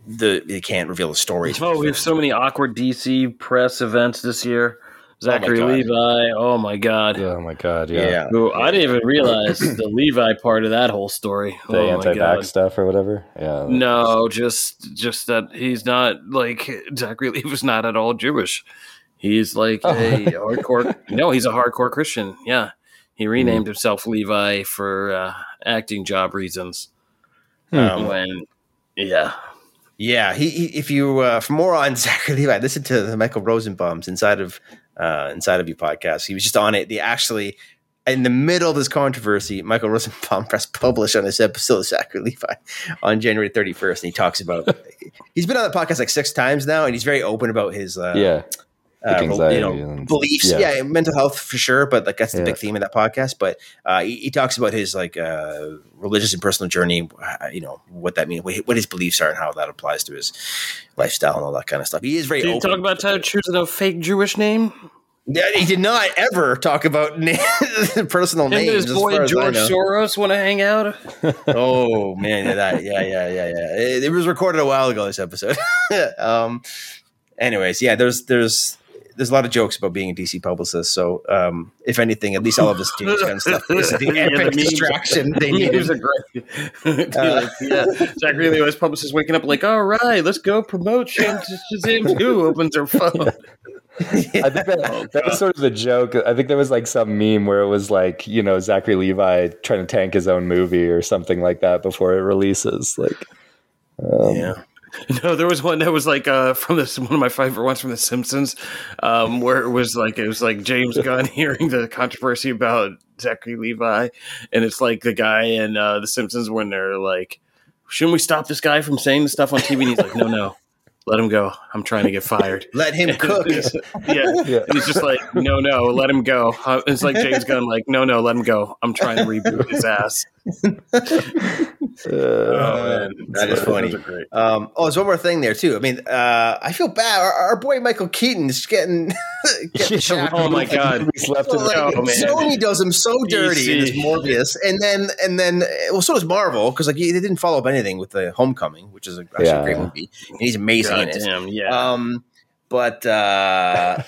the they can't reveal the stories. Oh, we have so many awkward DC press events this year. Zachary oh Levi. Oh my god. Oh my god. Yeah. yeah. Who, I didn't even realize the Levi part of that whole story. The oh anti-vax stuff or whatever. Yeah. No, just just that he's not like Zachary Levi's not at all Jewish. He's like oh. a hardcore. No, he's a hardcore Christian. Yeah. He renamed mm. himself Levi for uh, acting job reasons. Hmm. Um, when, yeah, yeah, he, he, if you uh, for more on Zachary Levi, listen to the Michael Rosenbaum's inside of uh, inside of your podcast. He was just on it. They actually in the middle of this controversy, Michael Rosenbaum press published on this episode of Zachary Levi on January 31st, and he talks about he's been on the podcast like six times now, and he's very open about his uh, yeah uh, you know, and- beliefs. yeah. Yeah. mental health for sure. But like that's the Yeah. big theme of that podcast. But uh, he, he talks about his like uh, religious and personal journey. uh, You know what that means, what what his beliefs are, and how that applies to his lifestyle and all that kind of stuff. He is very Did you open. talk about Tyler choosing a fake Jewish name? Yeah, he did not ever talk about na- personal Him and names. his boy far as I George. Soros want to hang out. oh man, yeah, that, yeah, yeah, yeah, yeah. It, it was recorded a while ago. This episode. um, anyways, yeah, there's there's there's a lot of jokes about being a DC publicist. So, um, if anything, at least all of this James Gunn stuff is the Yeah, the epic memes- distraction they Memes needed. are great. Dude, yeah, Jack Reilly always publicist waking up like, "All right, let's go promote Sham- Shazam 2." Opens her phone. I think that, Oh, that was sort of the joke. I think there was like some meme where it was like, you know, Zachary Levi trying to tank his own movie or something like that before it releases. Like, um, Yeah, No, there was one that was like uh, from this one of my favorite ones from The Simpsons, um, where it was like it was like James Gunn hearing the controversy about Zachary Levi, and it's like the guy in uh, The Simpsons when they're like, "Shouldn't we stop this guy from saying this stuff on TV?" And he's like, "No, no, let him go. I'm trying to get fired." let him cook. yeah. Yeah. And he's just like, no, no, let him go. Uh, It's like James Gunn, like, no, no, let him go. I'm trying to reboot his ass. Uh, Oh, that is funny. Those are great. Um, oh, there's one more thing there too. I mean, uh, I feel bad. Our, our boy Michael Keaton is getting, getting Yeah. Oh my god. movies left So, and like, Oh, man. Sony does him so dirty in his Morbius, and then and then well, so does Marvel because like they didn't follow up anything with the Homecoming, which is a, actually Yeah. a great movie, and he's amazing in it. damn, yeah. Um, but uh,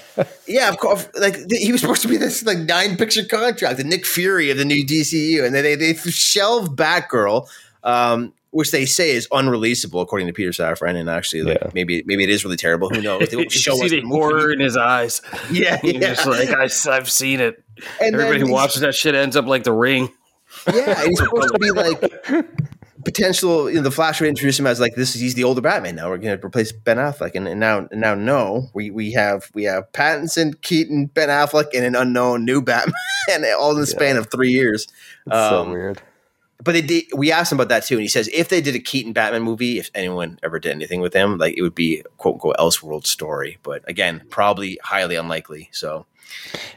yeah, of course, like he was supposed to be this like nine picture contract, the Nick Fury of the new DCU, and then they they shelved Batgirl, um, which they say is unreleasable according to Peter Safran, and actually like Yeah. maybe maybe it is really terrible. Who knows? They you won't show see us the the movie. horror in his eyes. Yeah, He's yeah. just like, I, have seen it. And Everybody then who watches that shit ends up like the ring. Yeah, he's supposed to be like potential. You know, the Flash would introduce him as like this. is He's the older Batman now. We're going to replace Ben Affleck, and, and now and now no, we we have we have Pattinson, Keaton, Ben Affleck, and an unknown new Batman, all in the span of three years. it's so Um, weird. But they did, we asked him about that too, and he says if they did a Keaton Batman movie, if anyone ever did anything with him, like it would be quote unquote Elseworld story. But again, probably highly unlikely. So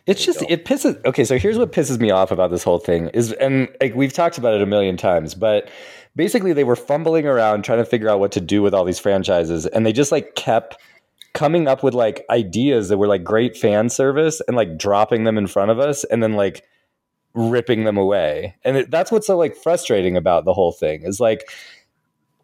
It's just it pisses. Okay, so here's what pisses me off about this whole thing is, and like we've talked about it a million times, but basically they were fumbling around trying to figure out what to do with all these franchises, and they just like kept coming up with like ideas that were like great fan service and like dropping them in front of us, and then like ripping them away, and it, that's what's so like frustrating about the whole thing is like.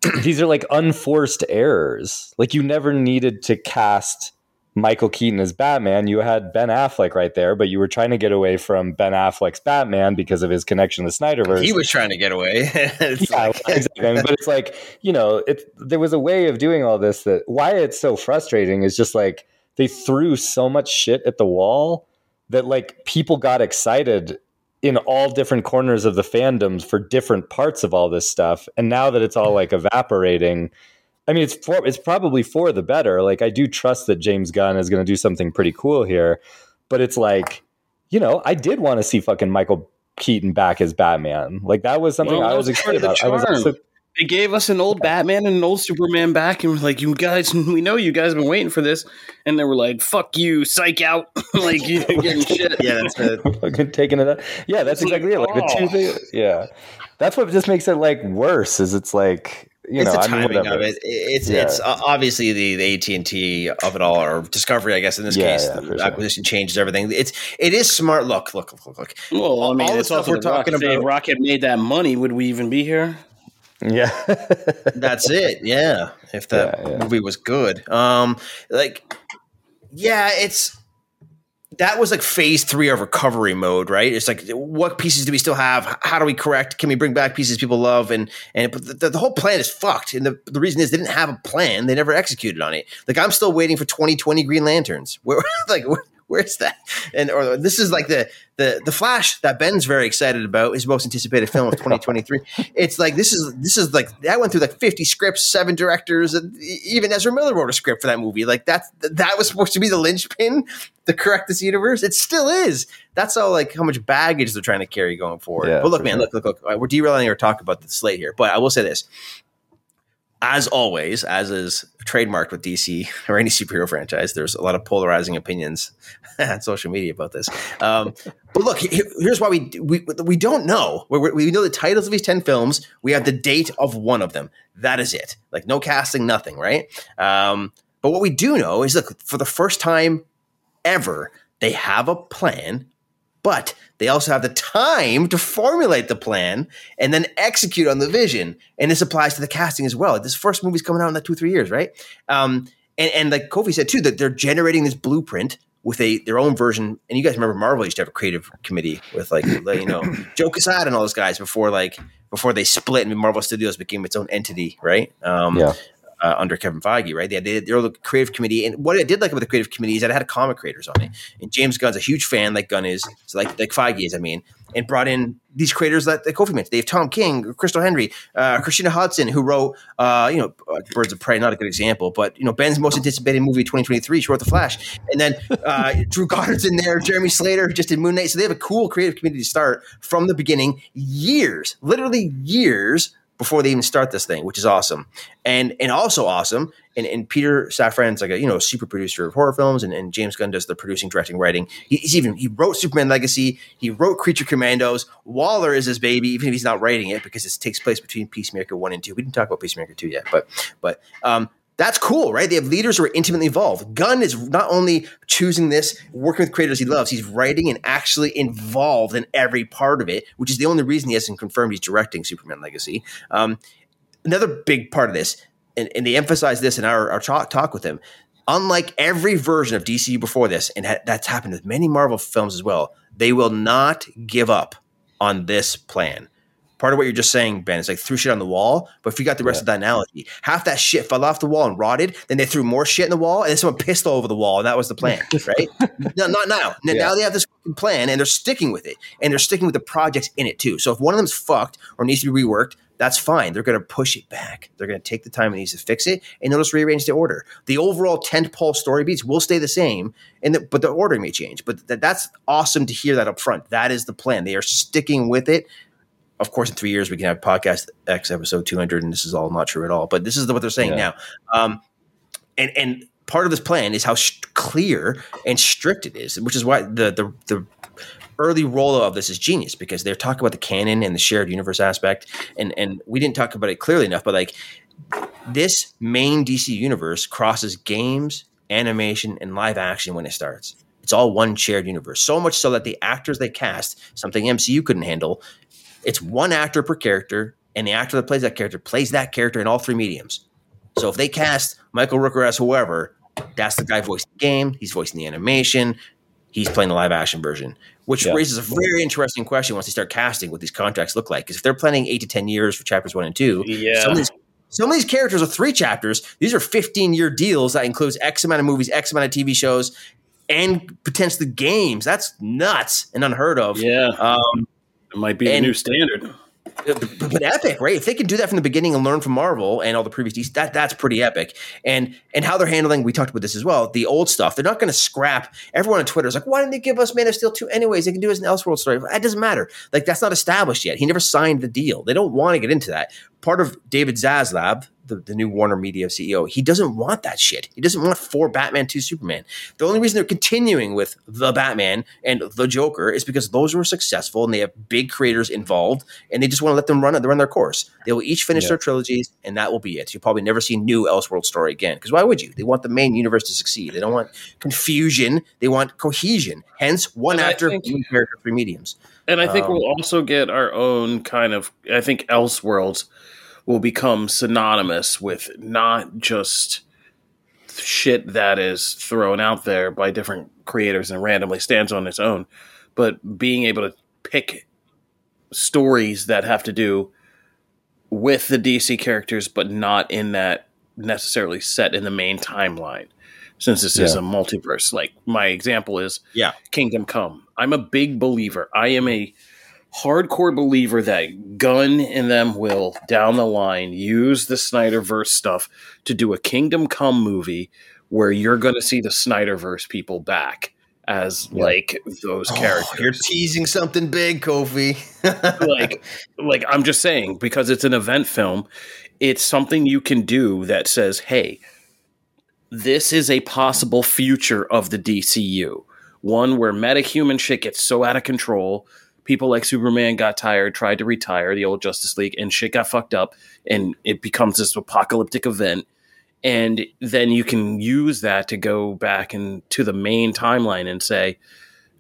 These are like unforced errors. Like you never needed to cast Michael Keaton as Batman, you had Ben Affleck right there, but you were trying to get away from Ben Affleck's Batman because of his connection to Snyderverse. he was trying to get away. It's yeah, like- exactly. But it's like you know, it there was a way of doing all this that why it's so frustrating is just like they threw so much shit at the wall that like people got excited in all different corners of the fandoms for different parts of all this stuff, and now that it's all like evaporating. I mean, it's for it's probably for the better. Like, I do trust that James Gunn is going to do something pretty cool here, but it's like, you know, I did want to see fucking Michael Keaton back as Batman. Like that was something Well, I was was excited the about. I was also They gave us an old Batman and an old Superman back, and was like, "You guys, we know you guys have been waiting for this." And they were like, "Fuck you, psych out!" like you getting shit. yeah, that's it. fucking taking it. Up. Yeah, that's It's like, exactly it. Like the two oh. things. Yeah, that's what just makes it like worse. Is it's like you it's know, the I mean, timing of it. It's Yeah. it's uh, obviously the the AT and T of it all, or Discovery, I guess in this Yeah, case, yeah, for the sure. acquisition changes everything. It's it is smart. Look, look, look, look, look. Well, I mean, All the it's stuff also we're we're talking talking about. If Rocket made that money, would we even be here? Yeah, That's it. Yeah, if that Yeah, yeah. movie was good, um, like yeah, it's. That was like phase three of recovery mode, right? It's like, what pieces do we still have? How do we correct? Can we bring back pieces people love? And and the, the whole plan is fucked. And the, the reason is they didn't have a plan. They never executed on it. Like I'm still waiting for 2020 Green Lanterns. Where like where's that? And or this is like the the the Flash that Ben's very excited about. His most anticipated film of 2023. it's like this is this is like that went through like 50 scripts, seven directors, and even Ezra Miller wrote a script for that movie. Like that that was supposed to be the linchpin to correct this universe. It still is. That's all like how much baggage they're trying to carry going forward. Yeah, but look, man, sure. look, look, look. We're derailing our talk about the slate here, but I will say this. As always, as is trademarked with DC or any superhero franchise, there's a lot of polarizing opinions on social media about this. Um, but look, here's why we we we don't know. We, we know the titles of these ten films. We have the date of one of them. That is it. Like no casting, nothing, right? Um, but what we do know is look for the first time ever, they have a plan but they also have the time to formulate the plan and then execute on the vision. And this applies to the casting as well. This first movie's coming out in like two, three years, right? Um, and, and like Kofi said too, that they're generating this blueprint with a their own version. And you guys remember Marvel used to have a creative committee with like you know Joe Quesada and all those guys before like before they split and Marvel Studios became its own entity, right? Um, yeah uh, under Kevin Feige, right? They had, their creative committee, and what I did like about the creative committee is that it had comic creators on it. And James Gunn's a huge fan, like Gunn is, so like like Feige is, I mean, and brought in these creators that, that Kofi mentioned. They have Tom King, Crystal Henry, uh, Christina Hodson, who wrote, uh, you know, uh, Birds of Prey, not a good example, but you know, Ben's most anticipated movie 2023. She wrote The Flash, and then uh, Drew Goddard's in there, Jeremy Slater, who just did Moon Knight. So they have a cool creative community to start from the beginning, years, literally years before they even start this thing, which is awesome. And and also awesome. And, and Peter Safran's like a you know super producer of horror films, and, and James Gunn does the producing, directing, writing. He, he's even he wrote Superman Legacy. He wrote Creature Commandos. Waller is his baby, even if he's not writing it because it takes place between Peacemaker one and two. We didn't talk about Peacemaker two yet, but but um, that's cool, right? They have leaders who are intimately involved. Gunn is not only choosing this, working with creators he loves, he's writing and actually involved in every part of it, which is the only reason he hasn't confirmed he's directing Superman Legacy. Um, another big part of this, and, and they emphasize this in our, our talk, talk with him, unlike every version of DCU before this, and ha- that's happened with many Marvel films as well, they will not give up on this plan part of what you're just saying, Ben, is like threw shit on the wall. But if you got the rest yeah. of that analogy, half that shit fell off the wall and rotted. Then they threw more shit in the wall, and then someone pissed all over the wall, and that was the plan, right? no, not now. Yeah. Now they have this plan, and they're sticking with it, and they're sticking with the projects in it too. So if one of them's fucked or needs to be reworked, that's fine. They're going to push it back. They're going to take the time it needs to fix it, and they'll just rearrange the order. The overall tentpole story beats will stay the same, and the, but the order may change. But th- that's awesome to hear that up front. That is the plan. They are sticking with it of course, in three years we can have podcast X episode 200, and this is all not true at all. But this is what they're saying yeah. now. Um, and and part of this plan is how sh- clear and strict it is, which is why the the the early rollout of this is genius because they're talking about the canon and the shared universe aspect, and and we didn't talk about it clearly enough, but like this main DC universe crosses games, animation, and live action when it starts. It's all one shared universe. So much so that the actors they cast, something MCU couldn't handle, it's one actor per character, and the actor that plays that character plays that character in all three mediums. So if they cast Michael Rooker as whoever, that's the guy voicing the game. He's voicing the animation. He's playing the live action version, which yeah. raises a very interesting question once they start casting what these contracts look like. Because if they're planning eight to ten years for chapters one and two, yeah. some of these some of these characters are three chapters. These are 15 year deals that includes X amount of movies, X amount of TV shows, and potentially games. That's nuts and unheard of. Yeah. Um, it might be and, the new standard. But epic, right? If they can do that from the beginning and learn from Marvel and all the previous that that's pretty epic. And and how they're handling, we talked about this as well. The old stuff, they're not going to scrap. Everyone on Twitter is like, why didn't they give us Man of Steel two anyways? They can do it as an Elseworld story. That doesn't matter. Like that's not established yet. He never signed the deal. They don't want to get into that. Part of David Zaslav, the, the new Warner Media CEO, he doesn't want that shit. He doesn't want four Batman, two Superman. The only reason they're continuing with the Batman and the Joker is because those were successful and they have big creators involved, and they just want to let them run run their course. They will each finish yeah. their trilogies, and that will be it. You'll probably never see new Elseworld story again. Because why would you? They want the main universe to succeed. They don't want confusion. They want cohesion. Hence, one and actor, think, one character, three mediums. And I think um, we'll also get our own kind of. I think Elseworlds will become synonymous with not just shit that is thrown out there by different creators and randomly stands on its own, but being able to pick stories that have to do with the DC characters, but not in that necessarily set in the main timeline. Since this yeah. is a multiverse, like my example is yeah. Kingdom Come. I'm a big believer. I am a hardcore believer that Gunn and them will down the line use the Snyderverse stuff to do a Kingdom Come movie where you're going to see the Snyderverse people back as Yeah. like those Oh, characters. you're teasing something big, Kofi. like like I'm just saying because it's an event film, it's something you can do that says, "Hey, this is a possible future of the DCU. One where metahuman shit gets so out of control, people like Superman got tired, tried to retire, the old Justice League, and shit got fucked up, and it becomes this apocalyptic event." And then you can use that to go back into the main timeline and say,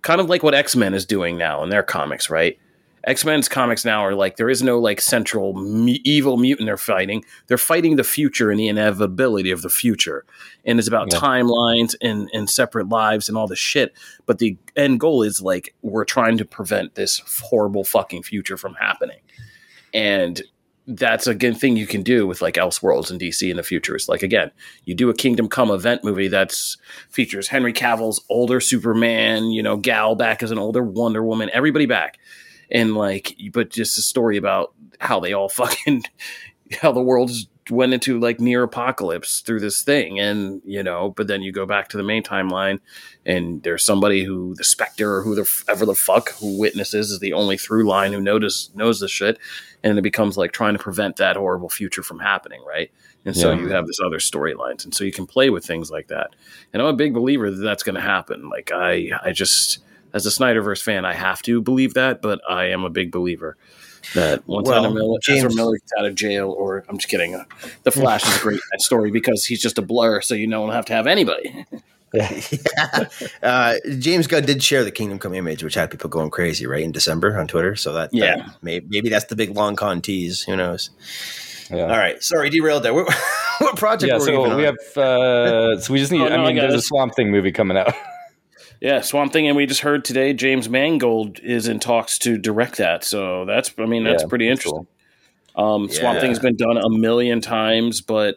kind of like what X Men is doing now in their comics, right? X Men's comics now are like there is no like central mu- evil mutant they're fighting. They're fighting the future and the inevitability of the future, and it's about Yeah. timelines and and separate lives and all this shit. But the end goal is like we're trying to prevent this horrible fucking future from happening, and that's a good thing you can do with like Elseworlds and DC in the future. It's like again, you do a Kingdom Come event movie that's features Henry Cavill's older Superman, you know, Gal back as an older Wonder Woman, everybody back, and like, but just a story about how they all fucking how the world just went into like near apocalypse through this thing, and you know, but then you go back to the main timeline, and there's somebody who the Spectre or who the ever the fuck who witnesses is the only through line who notice knows this shit, and it becomes like trying to prevent that horrible future from happening, right? And so Yeah. you have this other storylines, and so you can play with things like that. And I'm a big believer that that's going to happen. Like I, I just as a Snyderverse fan, I have to believe that, but I am a big believer that once Well, Ezra Miller, James- Ezra Miller gets out of jail, or I'm just kidding. Uh, the Flash is a great story because he's just a blur, so you don't have to have anybody. yeah. Uh, James Gunn did share the Kingdom Come image, which had people going crazy, right, in December on Twitter. So that, Yeah. that maybe, maybe that's the big long con tease. Who knows? Yeah. All right. Sorry, derailed there. What, what project Yeah, were we so we on? have. Uh, so we just need. Oh, no, I I mean, got there's a. Swamp Thing movie coming out. Yeah, Swamp Thing, and we just heard today James Mangold is in talks to direct that. So that's, I mean, that's Yeah, pretty that's interesting. Um, Swamp Thing's been done a million times, but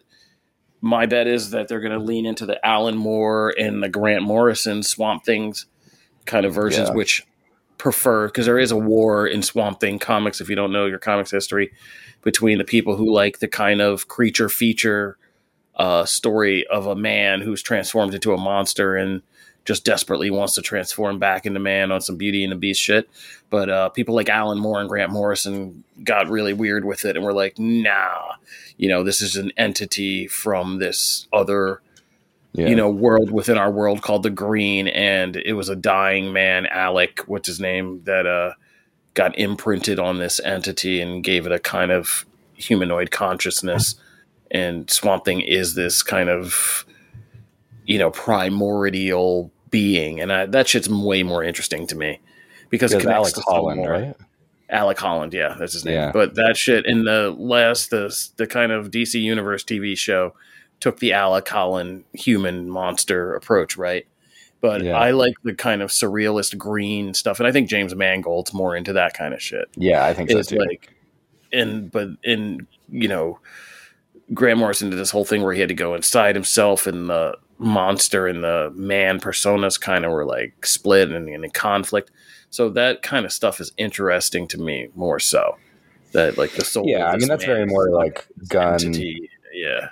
my bet is that they're going to lean into the Alan Moore and the Grant Morrison Swamp Things kind of versions, Yeah. which prefer because there is a war in Swamp Thing comics. If you don't know your comics history, between the people who like the kind of creature feature uh, story of a man who's transformed into a monster and just desperately wants to transform back into man on some Beauty and the Beast shit. But uh, people like Alan Moore and Grant Morrison got really weird with it and were like, nah, you know, this is an entity from this other, Yeah. you know, world within our world called the Green. And it was a dying man, Alec, what's his name, that uh, got imprinted on this entity and gave it a kind of humanoid consciousness. And Swamp Thing is this kind of, you know, primordial being. And I, that shit's way more interesting to me because it Because connects Alex to Holland, more- right? Alec Holland, yeah, that's his name. Yeah. But that shit in the last the the kind of DC Universe TV show took the Alec Holland human monster approach, right? But Yeah. I like the kind of surrealist green stuff, and I think James Mangold's more into that kind of shit. Yeah, I think so too. like, and but in you know, Grant Morrison did this whole thing where he had to go inside himself, and the monster and the man personas kind of were like split and, in conflict. So that kind of stuff is interesting to me more so. That like the soul. yeah, I mean that's very more like Gunn. entity. Yeah,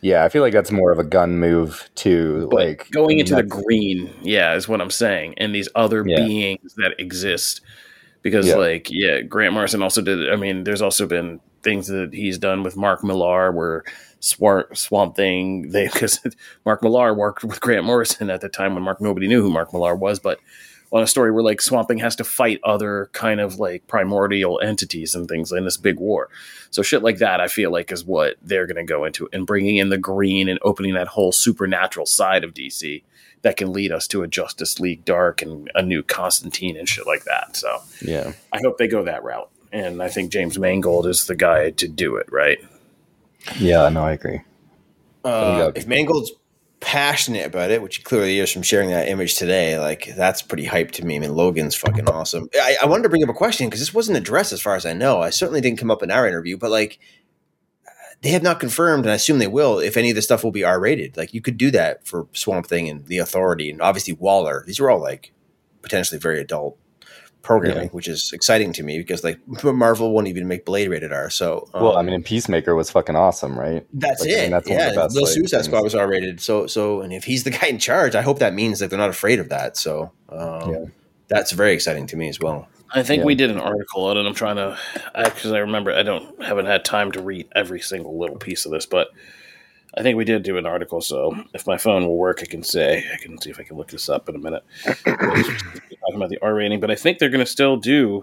Yeah, I feel like that's more of a Gunn move too. but like going into the green, yeah, is what I'm saying, and these other Yeah. beings that exist. Because Yeah. like yeah, Grant Morrison also did. I mean, there's also been things that he's done with Mark Millar where Swamp, Swamp Thing. They because Mark Millar worked with Grant Morrison at the time when Mark nobody knew who Mark Millar was, but on a story where like Swamp Thing has to fight other kind of like primordial entities and things in this big war. So shit like that, I feel like is what they're going to go into and bringing in the green and opening that whole supernatural side of DC that can lead us to a Justice League Dark and a new Constantine and shit like that. So Yeah, I hope they go that route. And I think James Mangold is the guy to do it, right? yeah, no, I agree. Uh, think if Mangold's passionate about it, which he clearly is from sharing that image today, like that's pretty hype to me. I mean, Logan's fucking awesome. I, I wanted to bring up a question because this wasn't addressed as far as I know. I certainly didn't come up in our interview, but like they have not confirmed, and I assume they will, if any of the stuff will be R rated. Like you could do that for Swamp Thing and The Authority, and obviously Waller. These are all like potentially very adult programming, Yeah. which is exciting to me because like Marvel won't even make Blade rated R. So um, Well, I mean, Peacemaker was fucking awesome, right? that's like, I it. mean, that's one of yeah, the best, the Suicide things. Squad was R rated. So so, and if he's the guy in charge, I hope that means that they're not afraid of that. So um, Yeah. that's very exciting to me as well. I think Yeah. we did an article on it. I'm trying to, because I remember I don't haven't had time to read every single little piece of this, but I think we did do an article. So mm-hmm. if my phone will work, I can say I can see if I can look this up in a minute. Talking about the R rating, but I think they're going to still do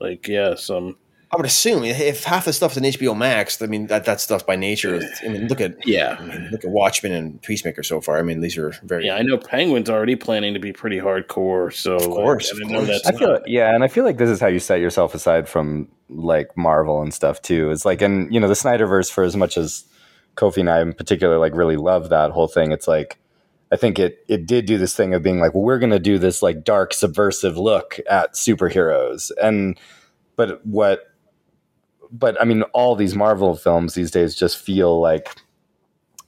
like yeah some I would assume if half the stuff's in HBO Max, I mean that that stuff by nature. I mean, look at yeah I mean, look at Watchmen and Peacemaker so far. I mean, these are very yeah. I know Penguin's already planning to be pretty hardcore. So of course, I of know course. that's I feel not- yeah, and I feel like this is how you set yourself aside from like Marvel and stuff too. It's like, and you know, the Snyderverse for as much as Kofi and I in particular like really love that whole thing. It's like I think it it did do this thing of being like, well, we're gonna do this like dark subversive look at superheroes, and but what, but I mean, all these Marvel films these days just feel like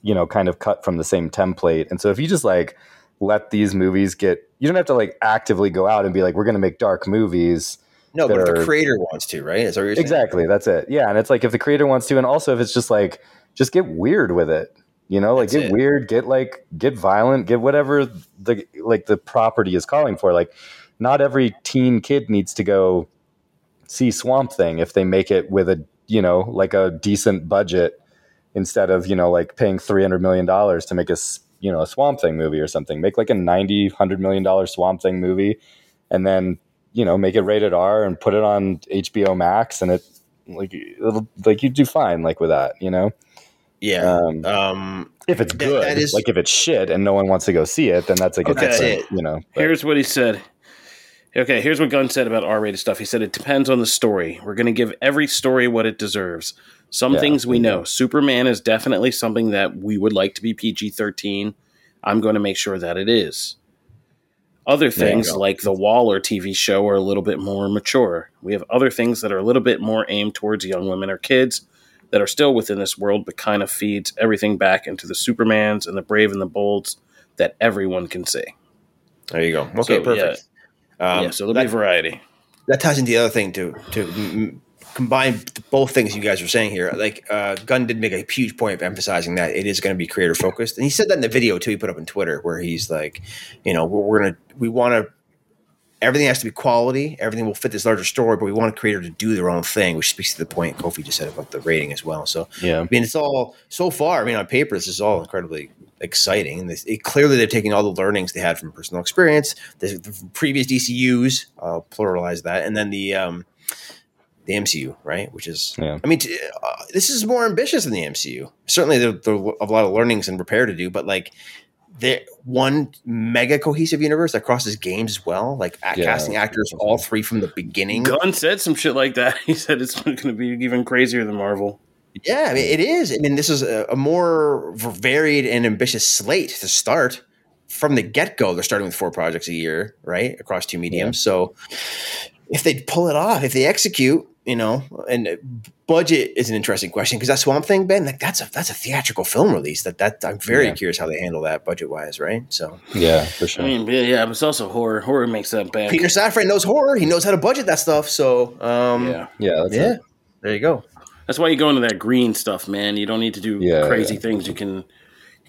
you know kind of cut from the same template, and so if you just like let these movies get you don't have to like actively go out and be like we're going to make dark movies no. But if that the creator wants to, right? Is that what you're saying? exactly that's it yeah and it's like if the creator wants to and also if it's just like just get weird with it you know like That's get it. weird get like get violent get whatever the like the property is calling for. Like not every teen kid needs to go see swamp thing if they make it with a you know like a decent budget instead of you know like paying 300 million dollars to make a you know a swamp thing movie or something. Make like a 90 100 million dollar swamp thing movie and then you know make it rated r and put it on hbo max and it like it'll like you do fine like with that you know Yeah. um, Um, if it's that- good that is- like if it's shit and no one wants to go see it then that's like a Okay. different That's it. you know but- Here's what he said. Okay, here's what Gunn said about R-rated stuff. He said it depends on the story. We're going to give every story what it deserves. Some Yeah, things we yeah. know. Superman is definitely something that we would like to be PG-13. I'm going to make sure that it is. Other things like the Waller TV show are a little bit more mature. We have other things that are a little bit more aimed towards young women or kids that are still within this world, but kind of feeds everything back into the Supermans and the Brave and the Bolds that everyone can see. there you go. Okay, So, perfect. Um, yeah, so there'll that, be variety. that ties into the other thing too. to m- combine both things you guys are saying here. Like uh, Gunn did make a huge point of emphasizing that it is going to be creator focused, and he said that in the video too. He put up on Twitter where he's like, you know, we're, we're gonna we want to. Everything has to be quality. Everything will fit this larger story, but we want a creator to do their own thing, which speaks to the point Kofi just said about the rating as well. So yeah I mean, it's all so far. I mean, on paper, this is all incredibly exciting. And this, it, clearly, they're taking all the learnings they had from personal experience, the, the previous DCUs, I'll pluralize that, and then the um, the MCU, right? Which is, Yeah. I mean, t- uh, this is more ambitious than the MCU. Certainly, there, there are a lot of learnings and repair to do, but like. There one mega cohesive universe that crosses games as well, like a- Yeah. casting actors all three from the beginning. Gunn said some shit like that. He said it's going to be even crazier than Marvel. Yeah, I mean, it is. I mean, this is a, a more varied and ambitious slate to start from the get go. They're starting with four projects a year, right, across two mediums. So, if they pull it off, if they execute, you know, and uh, budget is an interesting question because that Swamp Thing, Ben, like that's a that's a theatrical film release. That that I'm very Yeah. curious how they handle that budget wise, right? So, yeah for sure I mean, yeah, yeah, but it's also horror. Horror makes that back. Peter Safran knows horror. He knows how to budget that stuff. So, um, yeah, yeah that's yeah, it. there you go. that's why you go into that green stuff, man. You don't need to do Yeah, crazy yeah. things. You can.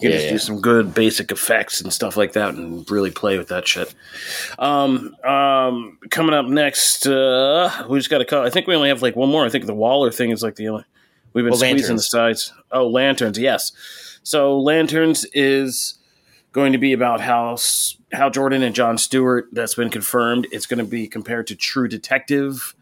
You can Yeah, just yeah. do some good basic effects and stuff like that, and really play with that shit. Um, um, coming up next, uh, we just got to call. I think we only have like one more. I think the Waller thing is like the only. We've been Well, squeezing the sides. Oh, lanterns, yes. So lanterns is going to be about how Hal Jordan and John Stewart. That's been confirmed. It's going to be compared to True Detective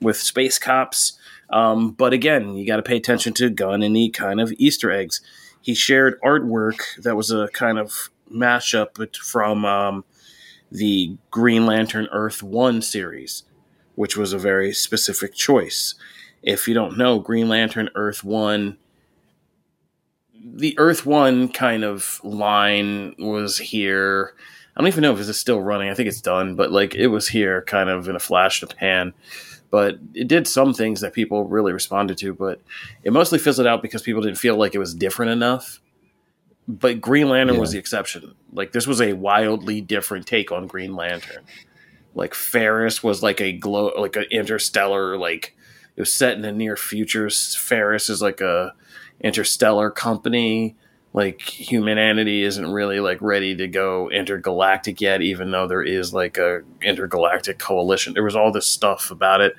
with space cops. Um, but again, you got to pay attention to Gunn and the kind of Easter eggs. He shared artwork that was a kind of mashup from um, the Green Lantern Earth One series, which was a very specific choice. If you don't know, Green Lantern Earth One, the Earth One kind of line was here. I don't even know if it's still running. I think it's done, but like it was here kind of in a flash of pan. But it did some things that people really responded to, but it mostly fizzled out because people didn't feel like it was different enough. But Green Lantern was the exception. Like this was a wildly different take on Green Lantern. like Ferris was like a glow like an interstellar like it was set in the near future. Ferris is like a interstellar company. Like humanity isn't really like ready to go intergalactic yet, even though there is like a intergalactic coalition. There was all this stuff about it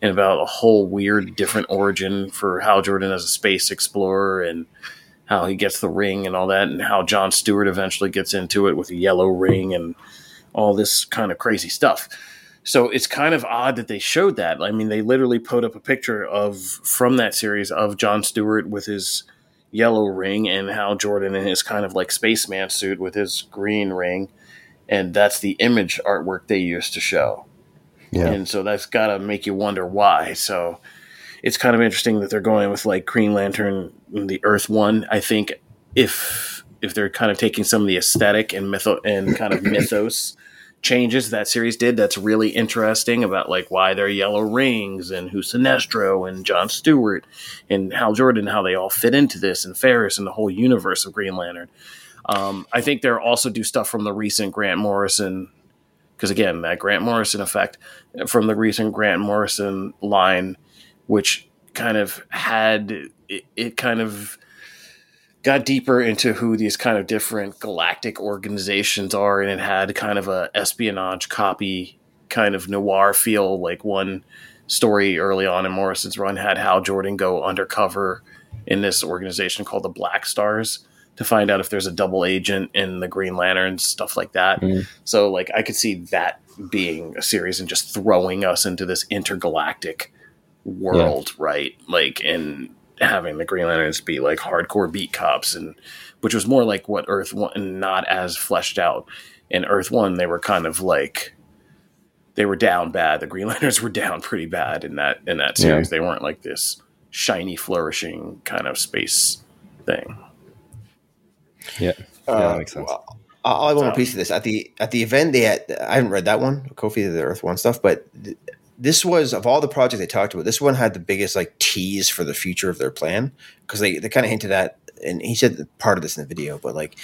and about a whole weird different origin for Hal Jordan as a space explorer and how he gets the ring and all that, and how John Stewart eventually gets into it with a yellow ring and all this kind of crazy stuff. So it's kind of odd that they showed that. I mean, they literally put up a picture of from that series of John Stewart with his yellow ring and Hal Jordan in his kind of like spaceman suit with his green ring, and that's the image artwork they used to show. Yeah. And so that's got to make you wonder why. So it's kind of interesting that they're going with like Green Lantern, the Earth one. I think if if they're kind of taking some of the aesthetic and mytho and kind of mythos changes that series did, that's really interesting about like why they're yellow rings and who's Sinestro and John Stewart and Hal Jordan, how they all fit into this and Ferris and the whole universe of Green Lantern. Um, I think they're also do stuff from the recent Grant Morrison because again, that Grant Morrison effect from the recent Grant Morrison line which kind of had it, it kind of got deeper into who these kind of different galactic organizations are and it had kind of a espionage copy kind of noir feel like one story early on in morrison's run had hal jordan go undercover in this organization called the black stars to find out if there's a double agent in the green lantern stuff like that mm. so like i could see that being a series and just throwing us into this intergalactic world, yeah. right? Like, and having the Green Lanterns be like hardcore beat cops, and which was more like what Earth One, not as fleshed out. In Earth One, they were kind of like they were down bad. The Green Lanterns were down pretty bad in that in that series. Yeah. They weren't like this shiny, flourishing kind of space thing. Yeah, yeah that uh, makes sense. Well, I'll have one so. piece of this at the at the event. They had I haven't read that one, Kofi the Earth One stuff, but this was of all the projects they talked about, this one had the biggest like tease for the future of their plan because they, they kind of hinted at, and he said part of this in the video, but like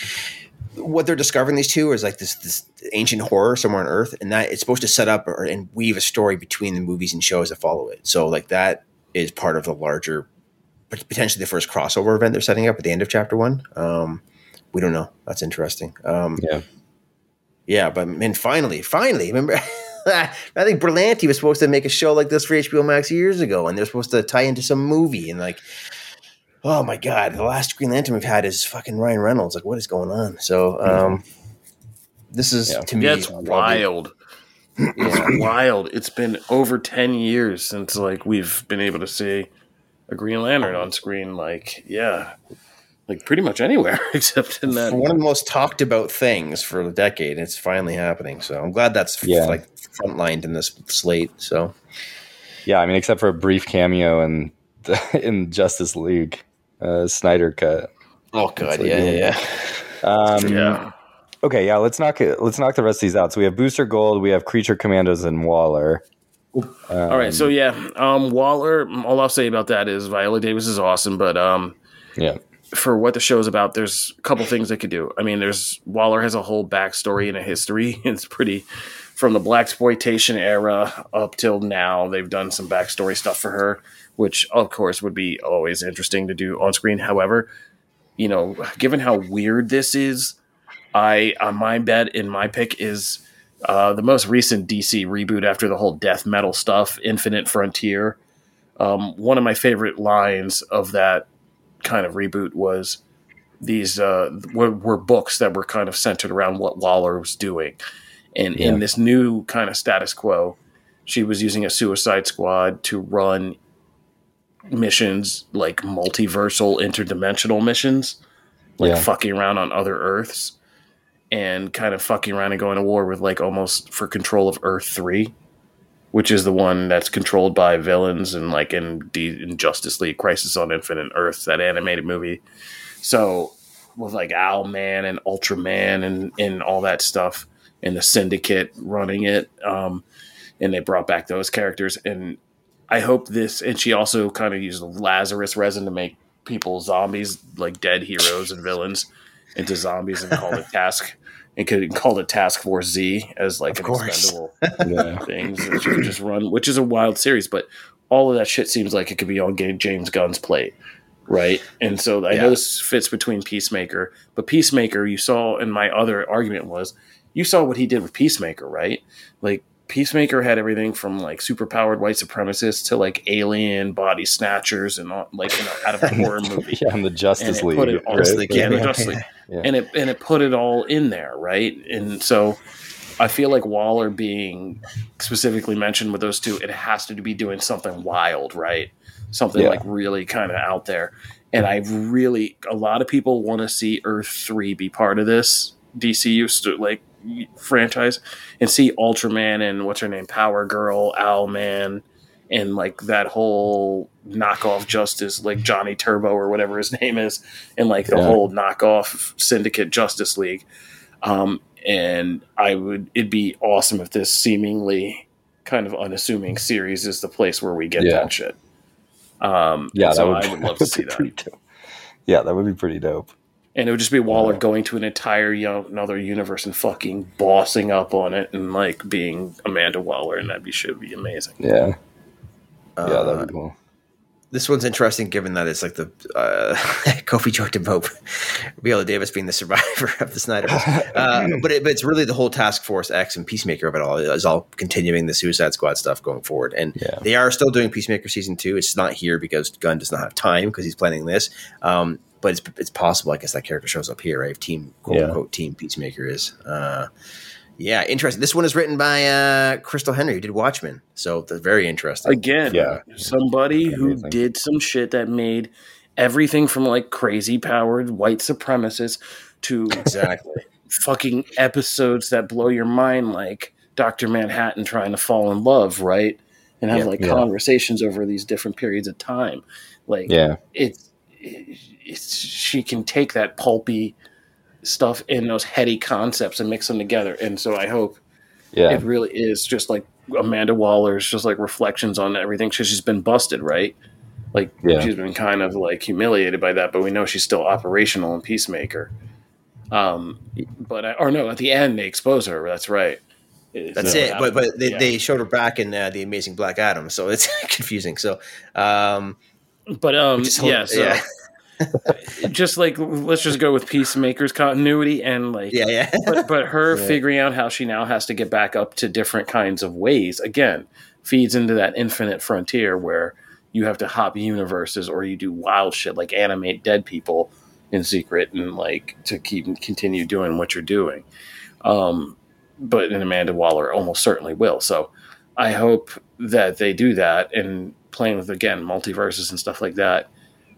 what they're discovering these two is like this this ancient horror somewhere on Earth, and that it's supposed to set up or, and weave a story between the movies and shows that follow it. So like that is part of the larger, potentially the first crossover event they're setting up at the end of chapter one. Um, we don't know. That's interesting. Um, yeah, yeah, but and finally, finally, remember. I think Berlanti was supposed to make a show like this for HBO Max years ago, and they're supposed to tie into some movie. And like, oh my god, the last Green Lantern we've had is fucking Ryan Reynolds. Like, what is going on? So, um, this is yeah. to me, yeah, it's wild. It's wild. It's been over ten years since like we've been able to see a Green Lantern on screen. Like, yeah, like pretty much anywhere except in that. one of the most talked about things for a decade. It's finally happening. So I'm glad that's yeah. like frontlined in this slate. So yeah, I mean, except for a brief cameo in in Justice League, uh, Snyder cut. Oh god, yeah, yeah, yeah. Um, yeah. Okay, yeah. Let's knock it. Let's knock the rest of these out. So we have Booster Gold, we have Creature Commandos, and Waller. Um, all right, so yeah, um, Waller. All I'll say about that is Viola Davis is awesome, but um, yeah, for what the show is about, there's a couple things they could do. I mean, there's Waller has a whole backstory and a history. It's pretty from the blaxploitation era up till now. They've done some backstory stuff for her, which of course would be always interesting to do on screen. However, you know, given how weird this is, I uh, my bet in my pick is uh, the most recent DC reboot after the whole death metal stuff, Infinite Frontier. Um, one of my favorite lines of that kind of reboot was these uh, were, were, books that were kind of centered around what Waller was doing. And yeah. in this new kind of status quo, she was using a suicide squad to run missions like multiversal, interdimensional missions, like yeah. fucking around on other Earths and kind of fucking around and going to war with like almost for control of Earth 3 which is the one that's controlled by villains and like in, D- in Justice League Crisis on Infinite Earths, that animated movie. So with like Owlman and Ultraman and, and all that stuff and the Syndicate running it. Um, and they brought back those characters. And I hope this, and she also kind of used Lazarus resin to make people zombies, like dead heroes and villains, into zombies and called it Task and could call it Task Force Z as like Of an course. expendable things that you could just run, which is a wild series, but all of that shit seems like it could be on James Gunn's plate, right? And so I Yeah. know this fits between Peacemaker, but Peacemaker, you saw, and my other argument was, you saw what he did with Peacemaker, right? Like Peacemaker had everything from like superpowered white supremacists to like alien body snatchers and all, like you know, out of a horror movie. Yeah, on the And Justice it League. put it on right? League, yeah, the Yeah. Justice League. Yeah. and it and it put it all in there, right? And so I feel like Waller being specifically mentioned with those two, it has to be doing something wild, right? Something Yeah. like really kind of out there. And I really, a lot of people want to see Earth three be part of this DCU st- like franchise and see Ultraman and what's her name, Power Girl, Owlman, and like that whole knockoff Justice, like Johnny Turbo or whatever his name is, and like the Yeah. whole knockoff Syndicate Justice League. Um, and I would, it'd be awesome if this seemingly kind of unassuming series is the place where we get Yeah. that shit. Um, Yeah, so that would, I would love to see that. dope. Yeah, that would be pretty dope. And it would just be Waller Yeah. going to an entire you know, another universe and fucking bossing up on it and like being Amanda Waller, and that'd be should be amazing. Yeah, yeah, Uh, that'd be cool. this one's interesting given that it's like the uh, Kofi joked about Viola Davis being the survivor of the Snyderverse. Uh, but, it, but it's really the whole Task Force X and Peacemaker of it all is all continuing the Suicide Squad stuff going forward. And Yeah. they are still doing Peacemaker season two. It's not here because Gunn does not have time because he's planning this. Um, but it's it's possible, I guess, that character shows up here, right? If Team quote Yeah. unquote Team Peacemaker is. Uh, yeah, interesting. This one is written by uh, Christal Henry, who did Watchmen. So that's very interesting. Again, Yeah. somebody who Amazing. did some shit that made everything from like crazy powered white supremacists to Exactly. fucking episodes that blow your mind, like Doctor Manhattan trying to fall in love, right? And have Yeah. like Yeah. conversations over these different periods of time. Like, Yeah, it's it's she can take that pulpy stuff and those heady concepts and mix them together. And so I hope yeah, it really is just like Amanda Waller's just like reflections on everything. She- She's been busted, right? Like Yeah. she's been kind of like humiliated by that, but we know she's still operational in Peacemaker. Um, but I, or no, at the end they expose her. That's right. It's- That's it. But but they, yeah. they showed her back in uh, the Amazing Black Adam, so it's confusing. So um, but um, yeah, so yeah, just like let's just go with Peacemaker's continuity and like yeah, yeah. but but her Yeah. figuring out how she now has to get back up to different kinds of ways again feeds into that infinite frontier where you have to hop universes or you do wild shit like animate dead people in secret and like to keep continue doing what you're doing um but and amanda waller almost certainly will so i hope that they do that and playing with again multiverses and stuff like that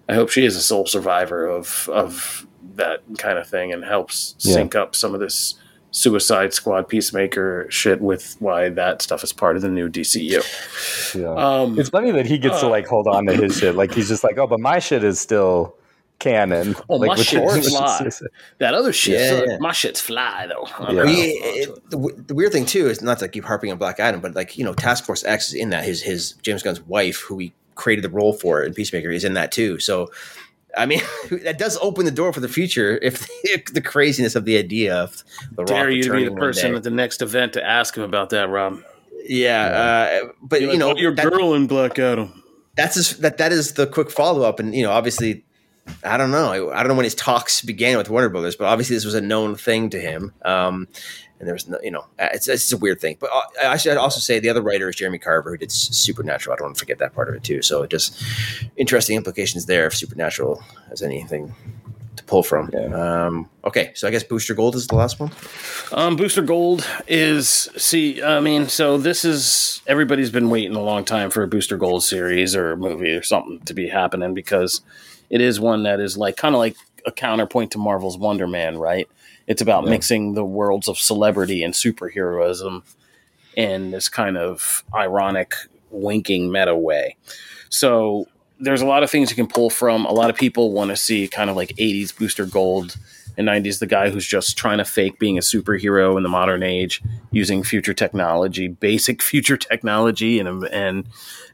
i hope she is a sole survivor of of that kind of thing and helps Yeah. sync up some of this Suicide Squad Peacemaker shit with why that stuff is part of the new DCU. yeah. Um, it's funny that he gets to uh, like hold on to his shit. Like he's just like, oh, but my shit is still canon. Oh, like, my which shit is- is which is- fly. that other shit, Yeah, so yeah. my shit's fly though. Yeah. not- Well, yeah, it- the, the weird thing too is not to keep harping on Black Adam, but like you know, Task Force X is in that. His his James Gunn's wife, who he created the role for in Peacemaker, is in that too. So, I mean, that does open the door for the future if the, craziness of the idea of the Dare Rock you to be the person at the next event to ask him about that, Rob? Yeah, uh, but You're you like, know, "Oh, your that- girl in Black Adam. that's just, that that is the quick follow up, and you know, obviously, I don't know, I don't know when his talks began with Warner Brothers, but obviously this was a known thing to him. Um, and there was no, you know, uh, it's it's a weird thing. But uh, I should also say the other writer is Jeremy Carver, who did Supernatural. I don't want to forget that part of it too. So it just interesting implications there if Supernatural has anything to pull from. Yeah. Um, okay, so I guess Booster Gold is the last one. Um, Booster Gold is see. I mean, so this is everybody's been waiting a long time for a Booster Gold series or a movie or something to be happening because it is one that is like kind of like a counterpoint to Marvel's Wonder Man, right? It's about Yeah. mixing the worlds of celebrity and superheroism in this kind of ironic, winking meta way. So there's a lot of things you can pull from. A lot of people want to see kind of like 80s Booster Gold and 90s the guy who's just trying to fake being a superhero in the modern age using future technology, basic future technology, and and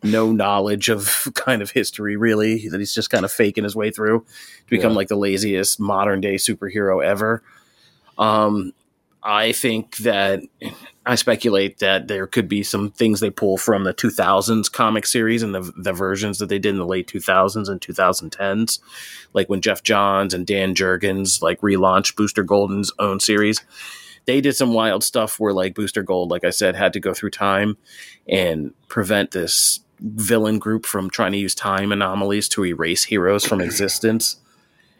no knowledge of kind of history really. That he's just kind of faking his way through to become Yeah. like the laziest modern day superhero ever. Um, I think that I speculate that there could be some things they pull from the 2000s comic series and the, the versions that they did in the late 2000s and 2010s, like when Geoff Johns and Dan Jurgens like relaunched Booster Golden's own series. They did some wild stuff where like Booster Gold, like I said, had to go through time and prevent this villain group from trying to use time anomalies to erase heroes from existence.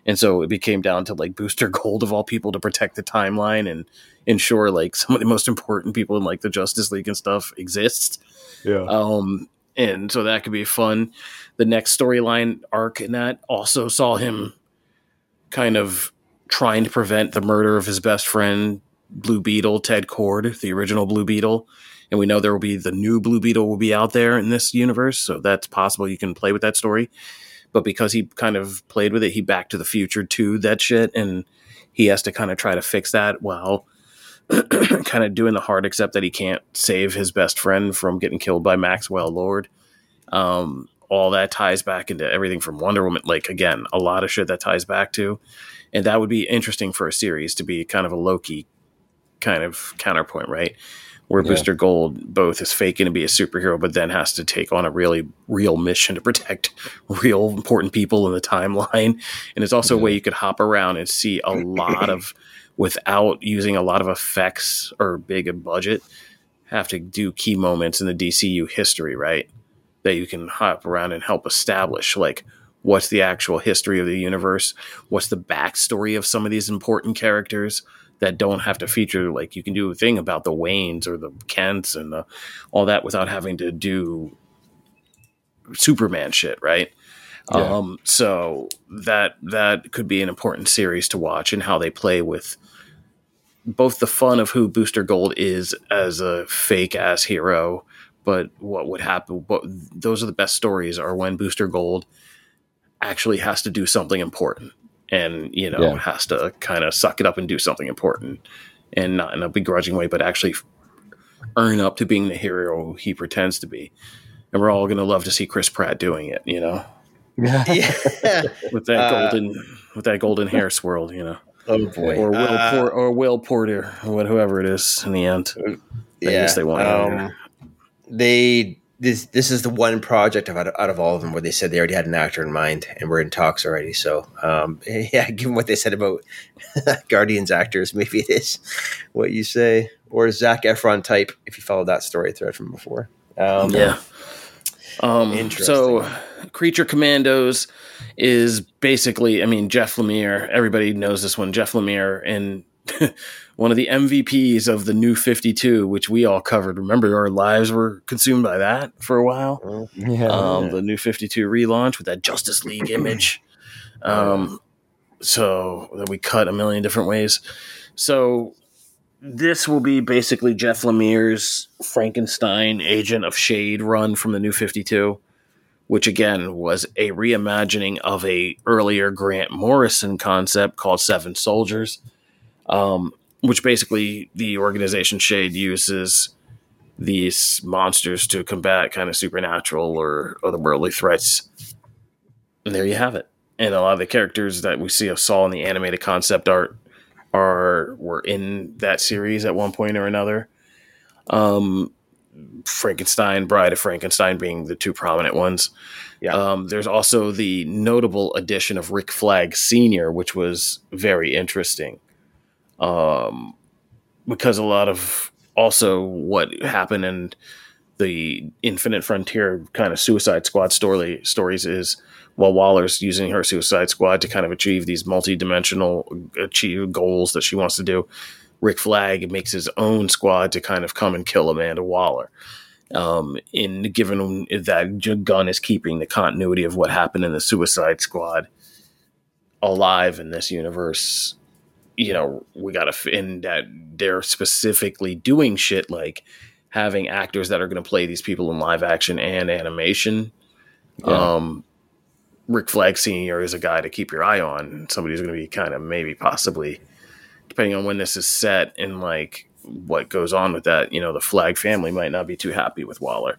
And so it became down to like Booster Gold of all people to protect the timeline and ensure like some of the most important people in like the Justice League and stuff exist. Yeah. Um, and so that could be fun. The next storyline arc in that also saw him kind of trying to prevent the murder of his best friend, Blue Beetle, Ted Kord, the original Blue Beetle. And we know there will be the new Blue Beetle will be out there in this universe, so that's possible you can play with that story. But because he kind of played with it, he back to the future to that shit, and he has to kind of try to fix that while kind of doing the hard accept that he can't save his best friend from getting killed by Maxwell Lord. Um, all that ties back into everything from Wonder Woman. Like again, a lot of shit that ties back to, and that would be interesting for a series to be kind of a Loki kind of counterpoint, right? Where Yeah. Booster Gold both is faking to be a superhero, but then has to take on a really real mission to protect real important people in the timeline. And it's also a way you could hop around and see a lot of without using a lot of effects or big a budget, have to do key moments in the DCU history, right? That you can hop around and help establish like what's the actual history of the universe, what's the backstory of some of these important characters that don't have to feature like you can do a thing about the Waynes or the Kents and the, all that without having to do Superman shit, right? Yeah. Um, so that that could be an important series to watch and how they play with both the fun of who Booster Gold is as a fake ass hero, but what would happen? What those are the best stories are when Booster Gold actually has to do something important, and you know Yeah. has to kind of suck it up and do something important, and not in a begrudging way, but actually earn up to being the hero he pretends to be. And we're all going to love to see Chris Pratt doing it, you know, Yeah. yeah. with that Uh, golden with that golden hair swirled, you know, Oh boy. or Will Uh, Por- or Will Poulter, or whoever it is in the end. I guess they want um, they this this is the one project out, of, out of all of them where they said they already had an actor in mind and we're in talks already. So um, yeah, given what they said about Guardians actors, maybe it is what you say, or Zac Efron type if you follow that story thread from before. Um, yeah. Um, Interesting. so, Creature Commandos is basically, I mean, Jeff Lemire. Everybody knows this one. Jeff Lemire and one of the MVPs of the New Fifty Two, which we all covered. Remember, our lives were consumed by that for a while. Yeah. um, the new 52 relaunch with that Justice League image. Um, so that we cut a million different ways. So this will be basically Jeff Lemire's Frankenstein Agent of Shade run from the new 52, which again was a reimagining of a earlier Grant Morrison concept called Seven Soldiers, um, which basically the organization Shade uses these monsters to combat kind of supernatural or otherworldly threats. And there you have it. And a lot of the characters that we see saw in the animated concept art are were in that series at one point or another. Um, Frankenstein, Bride of Frankenstein being the two prominent ones. Yeah. Um, there's also the notable addition of Rick Flag Sr., which was very interesting. Um, because a lot of also what happened in the Infinite Frontier kind of Suicide Squad story stories is while Waller's using her Suicide Squad to kind of achieve these multi-dimensional achieve goals that she wants to do, Rick Flag makes his own squad to kind of come and kill Amanda Waller. Um, in given that Gunn is keeping the continuity of what happened in the Suicide Squad alive in this universe, you know, we got to in that they're specifically doing shit like having actors that are going to play these people in live action and animation. Yeah. Um, Rick Flag Senior is a guy to keep your eye on. Somebody who's going to be kind of maybe possibly, depending on when this is set and like what goes on with that. You know, the Flag family might not be too happy with Waller.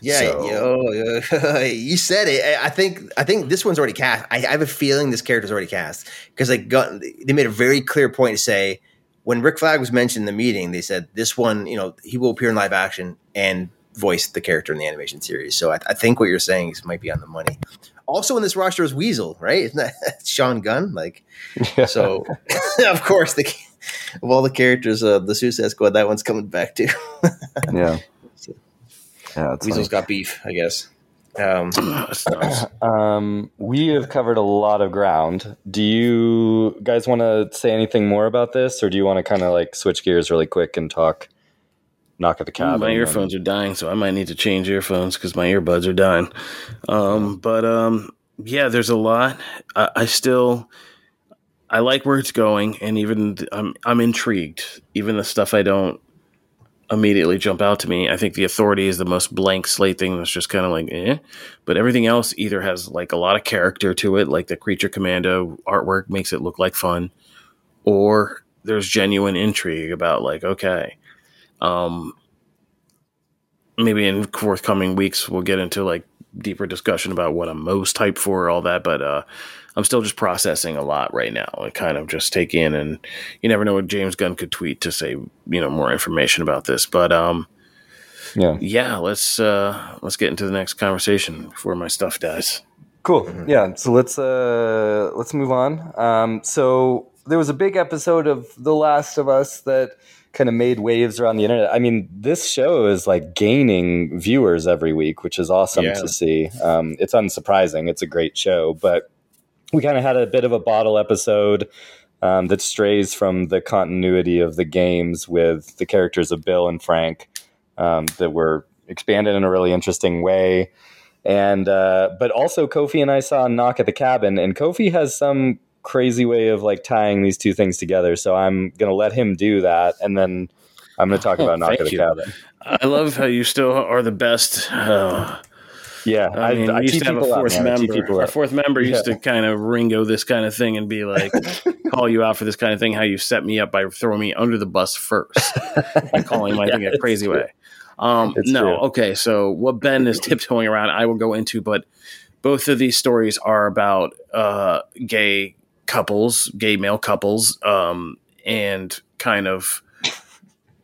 Yeah, So- yo, you said it. I- think I think this one's already cast. I, I have a feeling this character's already cast because they got they made a very clear point to say when Rick Flag was mentioned in the meeting, they said this one, you know, he will appear in live action and voice the character in the animation series. So I, I think what you're saying is might be on the money. Also, in this roster is Weasel, right? Isn't that Sean Gunn? Like, Yeah. so of course the of all the characters, of the Suicide Squad, that one's coming back too. yeah. Yeah, it's Weasel's got beef, I guess. Um, nice. Um, we have covered a lot of ground. Do you guys want to say anything more about this, or do you want to kind of like switch gears really quick and talk knock at the cabin? my earphones are dying, so I might need to change earphones because my earbuds are dying. Um, but um, yeah, there's a lot. I, I still, I like where it's going, and even I'm I'm intrigued. Even the stuff I don't immediately jump out to me. I think the authority is the most blank slate thing that's just kind of like, eh. But everything else either has like a lot of character to it, like the creature commando artwork makes it look like fun, or there's genuine intrigue about like, okay, um, maybe in forthcoming weeks we'll get into like deeper discussion about what I'm most hyped for, all that. But uh, I'm still just processing a lot right now and kind of just take in. And you never know what James Gunn could tweet to say, you know, more information about this. But um, Yeah. yeah, let's uh, let's get into the next conversation before my stuff dies. Cool. Yeah. So let's uh let's move on. Um, so there was a big episode of The Last of Us that kind of made waves around the internet. I mean, this show is like gaining viewers every week, which is awesome Yeah. to see. Um, it's unsurprising. It's a great show, but we kind of had a bit of a bottle episode um, that strays from the continuity of the games with the characters of Bill and Frank um, that were expanded in a really interesting way. And uh, but also Kofi and I saw Knock at the Cabin, and Kofi has some crazy way of like tying these two things together. So I'm gonna let him do that, and then I'm gonna talk about Knock Thank at the you. Cabin. I love how you still are the best. Uh, Yeah, I mean, we used to have a fourth. Member. Our fourth member used Yeah. to kind of ringo this kind of thing and be like, call you out for this kind of thing. How you set me up by throwing me under the bus first and calling my Yeah, thing a crazy true. way. Um, It's no, true. okay. So what Ben is tiptoeing around, I will go into, but both of these stories are about uh, gay couples, gay male couples, um, and kind of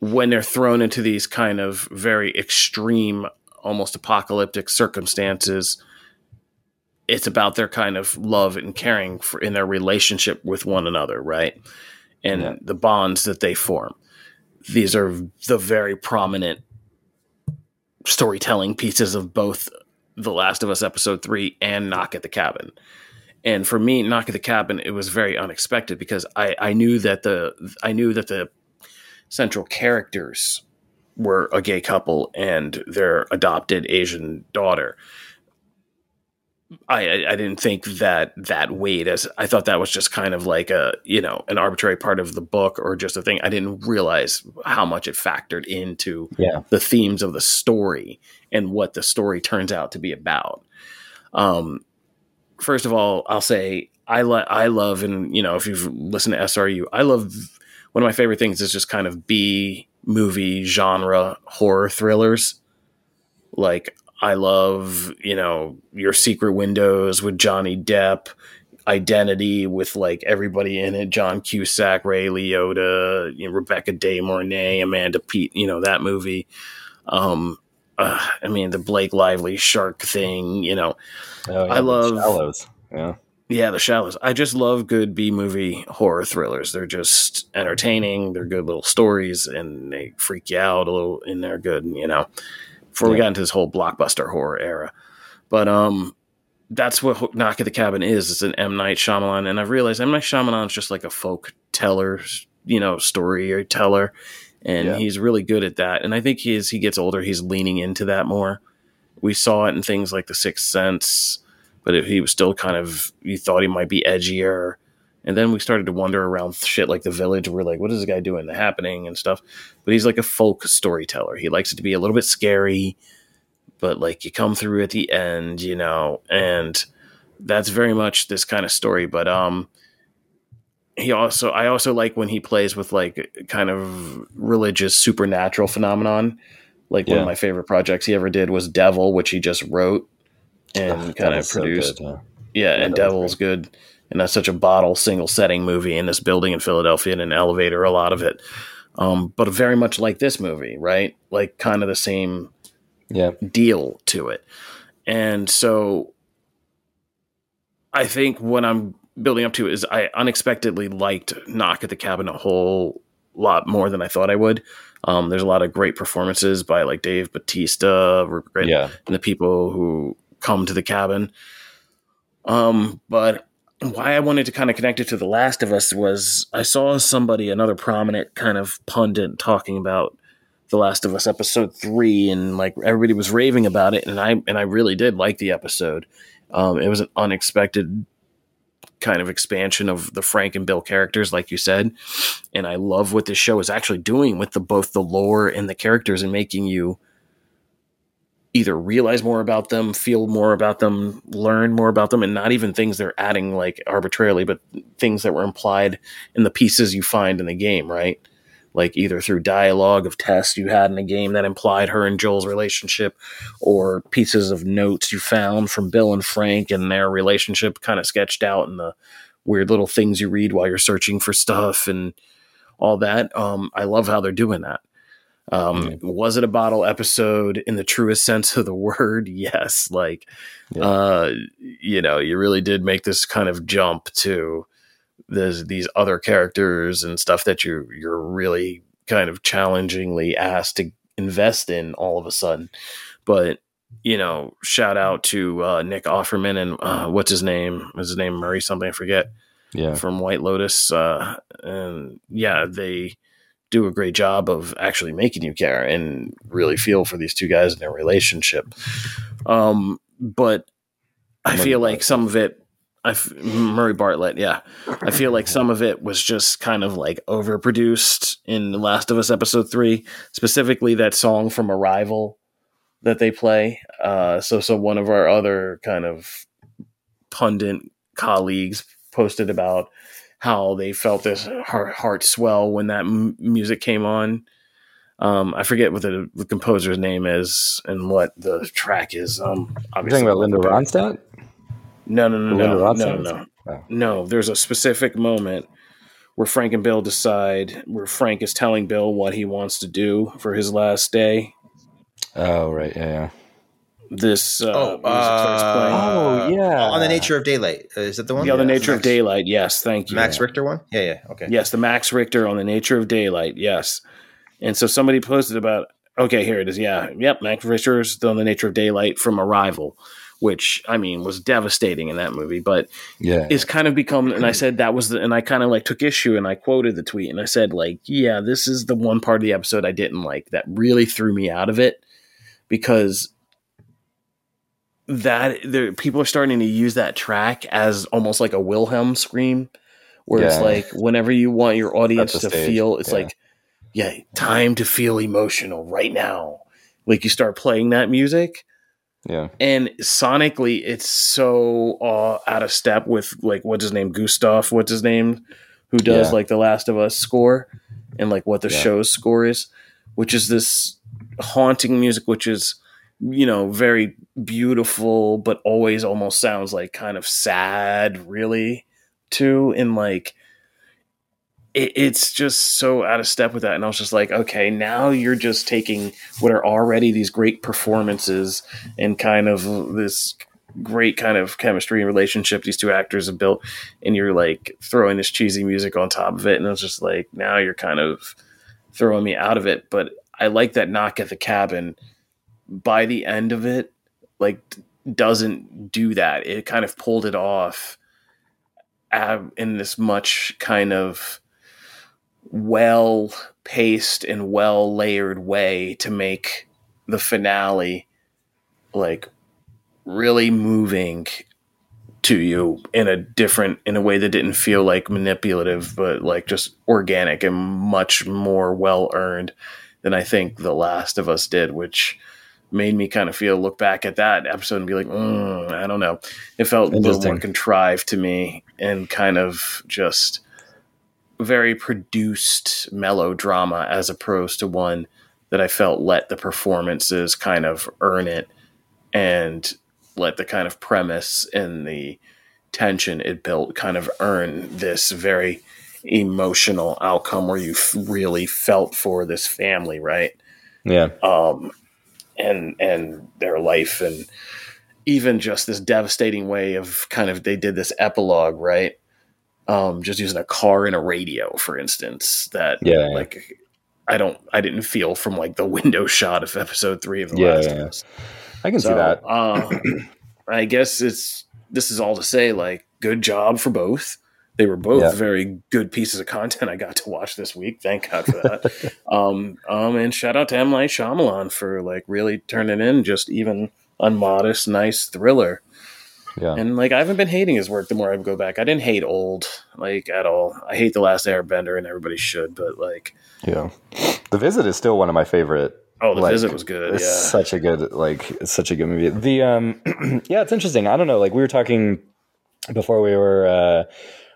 when they're thrown into these kind of very extreme, almost apocalyptic circumstances. It's about their kind of love and caring for in their relationship with one another, right? And Yeah. the bonds that they form. These are the very prominent storytelling pieces of both The Last of Us episode 3 and Knock at the Cabin. And for me, Knock at the Cabin, it was very unexpected because I, I knew that the I knew that the central characters were a gay couple and their adopted Asian daughter. I, I didn't think that that weighed as I thought that was just kind of like a you know an arbitrary part of the book or just a thing. I didn't realize how much it factored into Yeah. the themes of the story and what the story turns out to be about. Um, first of all, I'll say I lo- I love and you know if you've listened to SRU, I love one of my favorite things is just kind of B movie genre horror thrillers. Like I love, you know, Your Secret Windows with Johnny Depp, Identity with like everybody in it, John Cusack, Ray Liotta, you know, Rebecca De Mornay, Amanda Peet, you know, that movie. Um uh, I mean the Blake Lively shark thing, you know. Oh, I the love- shallows. Yeah. Yeah, the shallows. I just love good B movie horror thrillers. They're just entertaining. They're good little stories, and they freak you out a little, and they're good. You know, before we got into this whole blockbuster horror era, but um, that's what Knock at the Cabin is. It's an M Night Shyamalan, and I've realized M Night Shyamalan's just like a folk teller, you know, story teller, and Yeah. he's really good at that. And I think he, as he gets older, he's leaning into that more. We saw it in things like The Sixth Sense but if he was still kind of you thought he might be edgier and then we started to wonder around shit like the village we're like what is this guy doing the happening and stuff but he's like a folk storyteller he likes it to be a little bit scary but like you come through at the end you know and that's very much this kind of story but um he also i also like when he plays with like kind of religious supernatural phenomenon like one of my favorite projects he ever did was devil which he just wrote and Oh, kind of was so produced good, yeah. yeah, Yeah, and Devil's good. and that's such a bottle single setting movie in this building in Philadelphia in an elevator, a lot of it. Um, but very much like this movie, right? Like kind of the same Yeah. deal to it. And so I think what I'm building up to is I unexpectedly liked Knock at the Cabin a whole lot more than I thought I would. Um, there's a lot of great performances by like Dave Batista, Rupert Yeah. and the people who come to the cabin. Um, but why I wanted to kind of connect it to The Last of Us was I saw somebody, another prominent kind of pundit, talking about The Last of Us episode three, and like everybody was raving about it, and I and I really did like the episode. Um, it was an unexpected kind of expansion of the Frank and Bill characters, like you said, and I love what this show is actually doing with the both the lore and the characters, and making you either realize more about them, feel more about them, learn more about them, and not even things they're adding like arbitrarily, but things that were implied in the pieces you find in the game, right? Like either through dialogue of Tess you had in a game that implied her and Joel's relationship, or pieces of notes you found from Bill and Frank and their relationship kind of sketched out in the weird little things you read while you're searching for stuff and all that. Um, I love how they're doing that. Um, Was it a bottle episode in the truest sense of the word? Yes. Like, Yeah. uh, you know, you really did make this kind of jump to there's these other characters and stuff that you you're really kind of challengingly asked to invest in all of a sudden. But you know, shout out to uh, Nick Offerman and uh, what's his name? Is his name Murray something? I forget Yeah. from White Lotus. Uh, and yeah, they do a great job of actually making you care and really feel for these two guys and their relationship. Um, but I feel like some of it, I f- Murray Bartlett, yeah, I feel like some of it was just kind of like overproduced in The Last of Us episode three, specifically that song from Arrival that they play. Uh, so, so one of our other kind of pundit colleagues posted about how they felt this heart, heart swell when that m- music came on. Um, I forget what the, the composer's name is and what the track is. Um, You're obviously, talking about Linda Ronstadt? No, no, no, Linda no, no, no, Oh. no. There's a specific moment where Frank and Bill decide where Frank is telling Bill what he wants to do for his last day. Oh, right. Yeah, yeah. This uh, Oh, music starts playing. Oh, yeah. On the Nature of Daylight. Uh, is that the one? the other Yeah. nature of daylight. Yes, thank you. Max Richter one? Yeah, yeah. Okay. Yes, the Max Richter on the nature of daylight. Yes. And so somebody posted about, okay, here it is. Yeah. Yep. Max Richter's on the nature of daylight from Arrival, which I mean was devastating in that movie, but Yeah. it's kind of become, and I said that was the, and I kind of like took issue and I quoted the tweet and I said, like, yeah, this is the one part of the episode I didn't like that really threw me out of it because that there people are starting to use that track as almost like a Wilhelm scream where it's like whenever you want your audience to stage, feel it's yeah. like yeah time to feel emotional right now like you start playing that music yeah. and sonically it's so uh, out of step with like what's his name gustav what's his name who does Yeah. like the last of us score and like what the Yeah. show's score is which is this haunting music which is you know very beautiful but always almost sounds like kind of sad really too and like it, it's just so out of step with that. And i was just like okay now you're just taking what are already these great performances and kind of this great kind of chemistry and relationship these two actors have built. And you're like throwing this cheesy music on top of it. And I was just like now you're kind of throwing me out of it. But i like that knock at the cabin. By the end of it like doesn't do that. It kind of pulled it off in this much kind of well paced and well layered way to make the finale like really moving to you in a different in a way that didn't feel like manipulative but like just organic and much more well earned than I think The Last of Us did which made me kind of feel look back at that episode and be like mm, I don't know. It felt a little more contrived to me and kind of just very produced melodrama as opposed to one that I felt let the performances kind of earn it and let the kind of premise and the tension it built kind of earn this very emotional outcome where you f- really felt for this family, right? Yeah. Um, and and their life and even just this devastating way of kind of they did this epilogue, right? Um, just using a car and a radio, for instance, that Yeah, like I don't I didn't feel from like the window shot of episode three of the Yeah, last yeah, yeah. I can So, see that. uh, I guess it's this is all to say like good job for both. They were both Yeah. very good pieces of content I got to watch this week. Thank God for that. um, um, and shout out to M Night Shyamalan for like really turning in just even unmodest, nice thriller. Yeah. And like I haven't been hating his work the more I go back. I didn't hate old like at all. I hate the Last Airbender, and everybody should. But like, Yeah. The Visit is still one of my favorite oh, the Like, visit was good. It's Yeah, such a good like it's such a good movie. The um yeah, it's interesting. I don't know, like we were talking before we were uh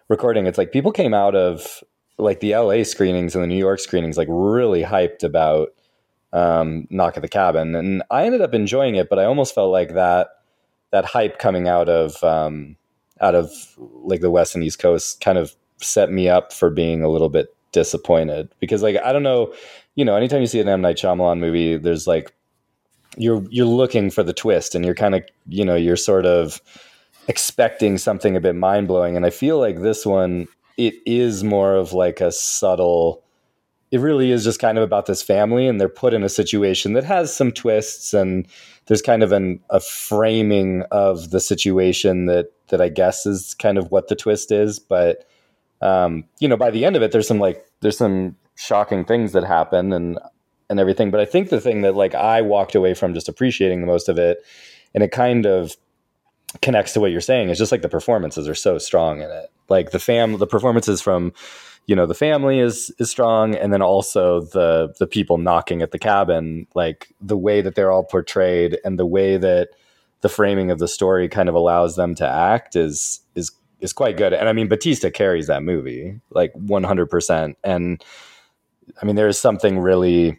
recording, it's like people came out of like the LA screenings and the New York screenings like really hyped about um Knock at the Cabin and I ended up enjoying it, but I almost felt like that that hype coming out of um out of like the West and East Coast kind of set me up for being a little bit disappointed because like I don't know you know, anytime you see an M Night Shyamalan movie, there's like you're you're looking for the twist, and you're kind of you know you're sort of expecting something a bit mind blowing. And I feel like this one it is more of like a subtle. It really is just kind of about this family, and they're put in a situation that has some twists, and there's kind of an a framing of the situation that that I guess is kind of what the twist is, but um, you know, by the end of it, there's some like there's some shocking things that happen and and everything. But I think the thing that like I walked away from just appreciating the most of it, and it kind of connects to what you're saying, is just like the performances are so strong in it. Like the fam, the performances from you know the family is is strong, and then also the the people knocking at the cabin, like the way that they're all portrayed and the way that the framing of the story kind of allows them to act is is is quite good. And I mean, Bautista carries that movie like 100%. And I mean, there is something really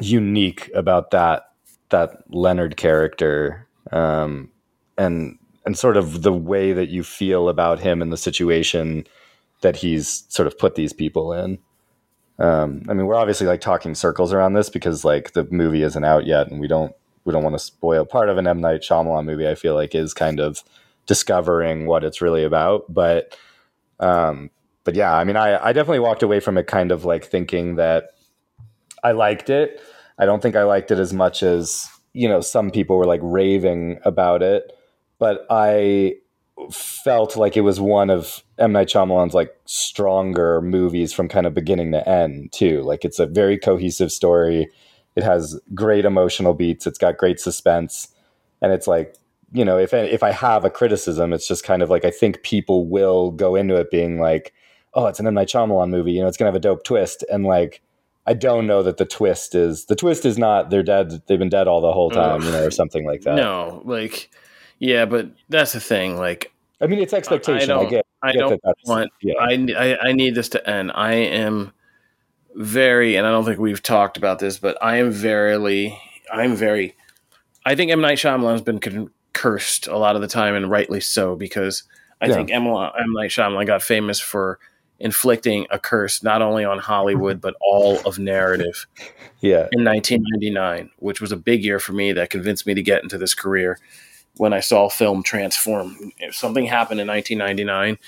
unique about that, that Leonard character. Um, and, and sort of the way that you feel about him and the situation that he's sort of put these people in. Um, I mean, we're obviously like talking circles around this because like the movie isn't out yet and we don't, we don't want to spoil part of an M Night Shyamalan movie. I feel like is kind of discovering what it's really about. But um, but yeah, I mean, I, I definitely walked away from it kind of like thinking that I liked it. I don't think I liked it as much as you know some people were like raving about it, but I felt like it was one of M Night Shyamalan's like stronger movies from kind of beginning to end too. Like it's a very cohesive story. It has great emotional beats. It's got great suspense, and it's like you know, if if I have a criticism, it's just kind of like I think people will go into it being like, "Oh, it's an M Night Shyamalan movie. You know, it's gonna have a dope twist." And like, I don't know that the twist is the twist is not they're dead. They've been dead all the whole time, you know, or something like that. no, like yeah, but that's the thing. Like I mean, it's expectation. I, don't- get. I get don't that want Yeah, I, I I need this to end. I am very, and I don't think we've talked about this, but I am verily, I'm very. I think M Night Shyamalan has been con- cursed a lot of the time, and rightly so, because I Yeah. think M, M Night Shyamalan got famous for inflicting a curse not only on Hollywood but all of narrative yeah, in 1999, which was a big year for me that convinced me to get into this career when I saw film transform. If something happened in 1999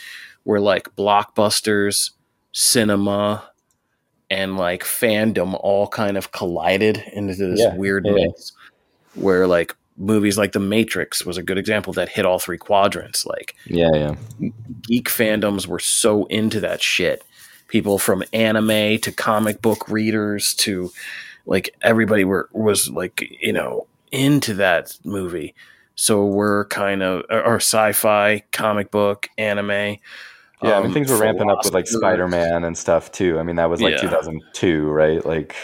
where like blockbusters, cinema, and like fandom all kind of collided into this Yeah, weird yeah. mix where like movies like The Matrix was a good example that hit all three quadrants. Like yeah, yeah, geek fandoms were so into that shit. People from anime to comic book readers to like everybody were was like you know into that movie. So we're kind of or, sci-fi, comic book, anime. yeah. I mean, um, things were ramping up with like. Spider Man and stuff too. I mean, that was like Yeah. 2002, right? Like,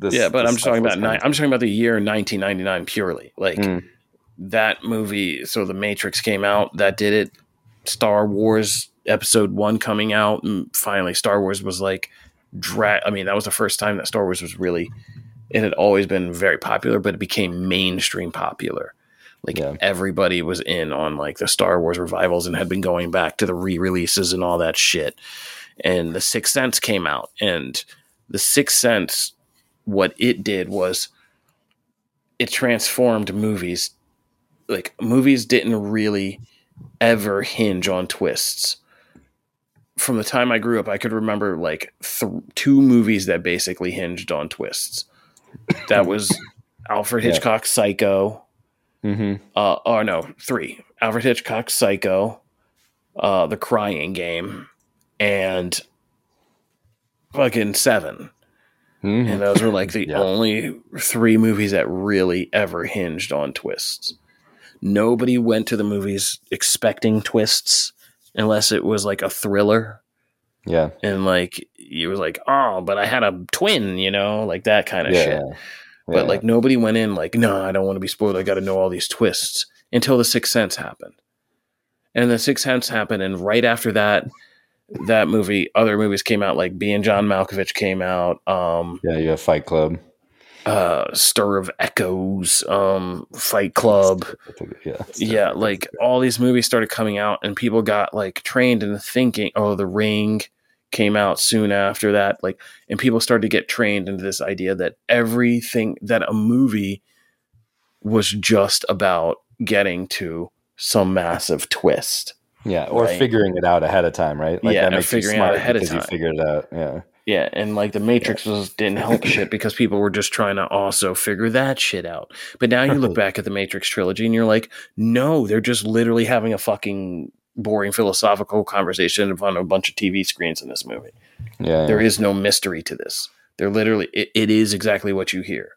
this. Yeah, but this I'm just talking about ni- I'm just talking about the year 1999 purely. Like Mm. that movie. So the Matrix came out. That did it. Star Wars Episode One coming out, and finally Star Wars was like dra- I mean, that was the first time that Star Wars was really. It had always been very popular, but it became mainstream popular. Like Yeah. everybody was in on like the Star Wars revivals and had been going back to the re-releases and all that shit. And The Sixth Sense came out, and The Sixth Sense, what it did was it transformed movies. Like movies didn't really ever hinge on twists. From the time I grew up, I could remember like th- two movies that basically hinged on twists. That was Alfred Yeah. Hitchcock's Psycho. Mm-hmm. Uh, or no, three. Alfred Hitchcock's Psycho, uh, The Crying Game, and fucking Seven. Mm-hmm. And those were like the Yeah. only three movies that really ever hinged on twists. Nobody went to the movies expecting twists unless it was like a thriller Yeah. and like you was like, oh, but I had a twin, you know, like that kind of Yeah. shit. But like nobody went in like, no, I don't want to be spoiled. I got to know all these twists until the Sixth Sense happened. And the Sixth Sense happened, and right after that, that movie, other movies came out. Like Being John Malkovich came out. Um, yeah, you have Fight Club. uh, Stir of Echoes, um, Fight Club. Yeah. Yeah, like all these movies started coming out, and people got like trained in thinking, oh, The Ring came out soon after that. Like, and people started to get trained into this idea that everything that a movie was just about getting to some massive twist. Yeah, or Right. figuring it out ahead of time, right? Yeah, that makes you figuring out smart ahead of because time. You figured it out. Yeah. Yeah, and like the Matrix was didn't help shit because people were just trying to also figure that shit out. But now you look back at the Matrix trilogy and you're like, no, they're just literally having a fucking boring philosophical conversation in front of a bunch of TV screens in this movie. Yeah. There is no mystery to this. They're literally it, it is exactly what you hear.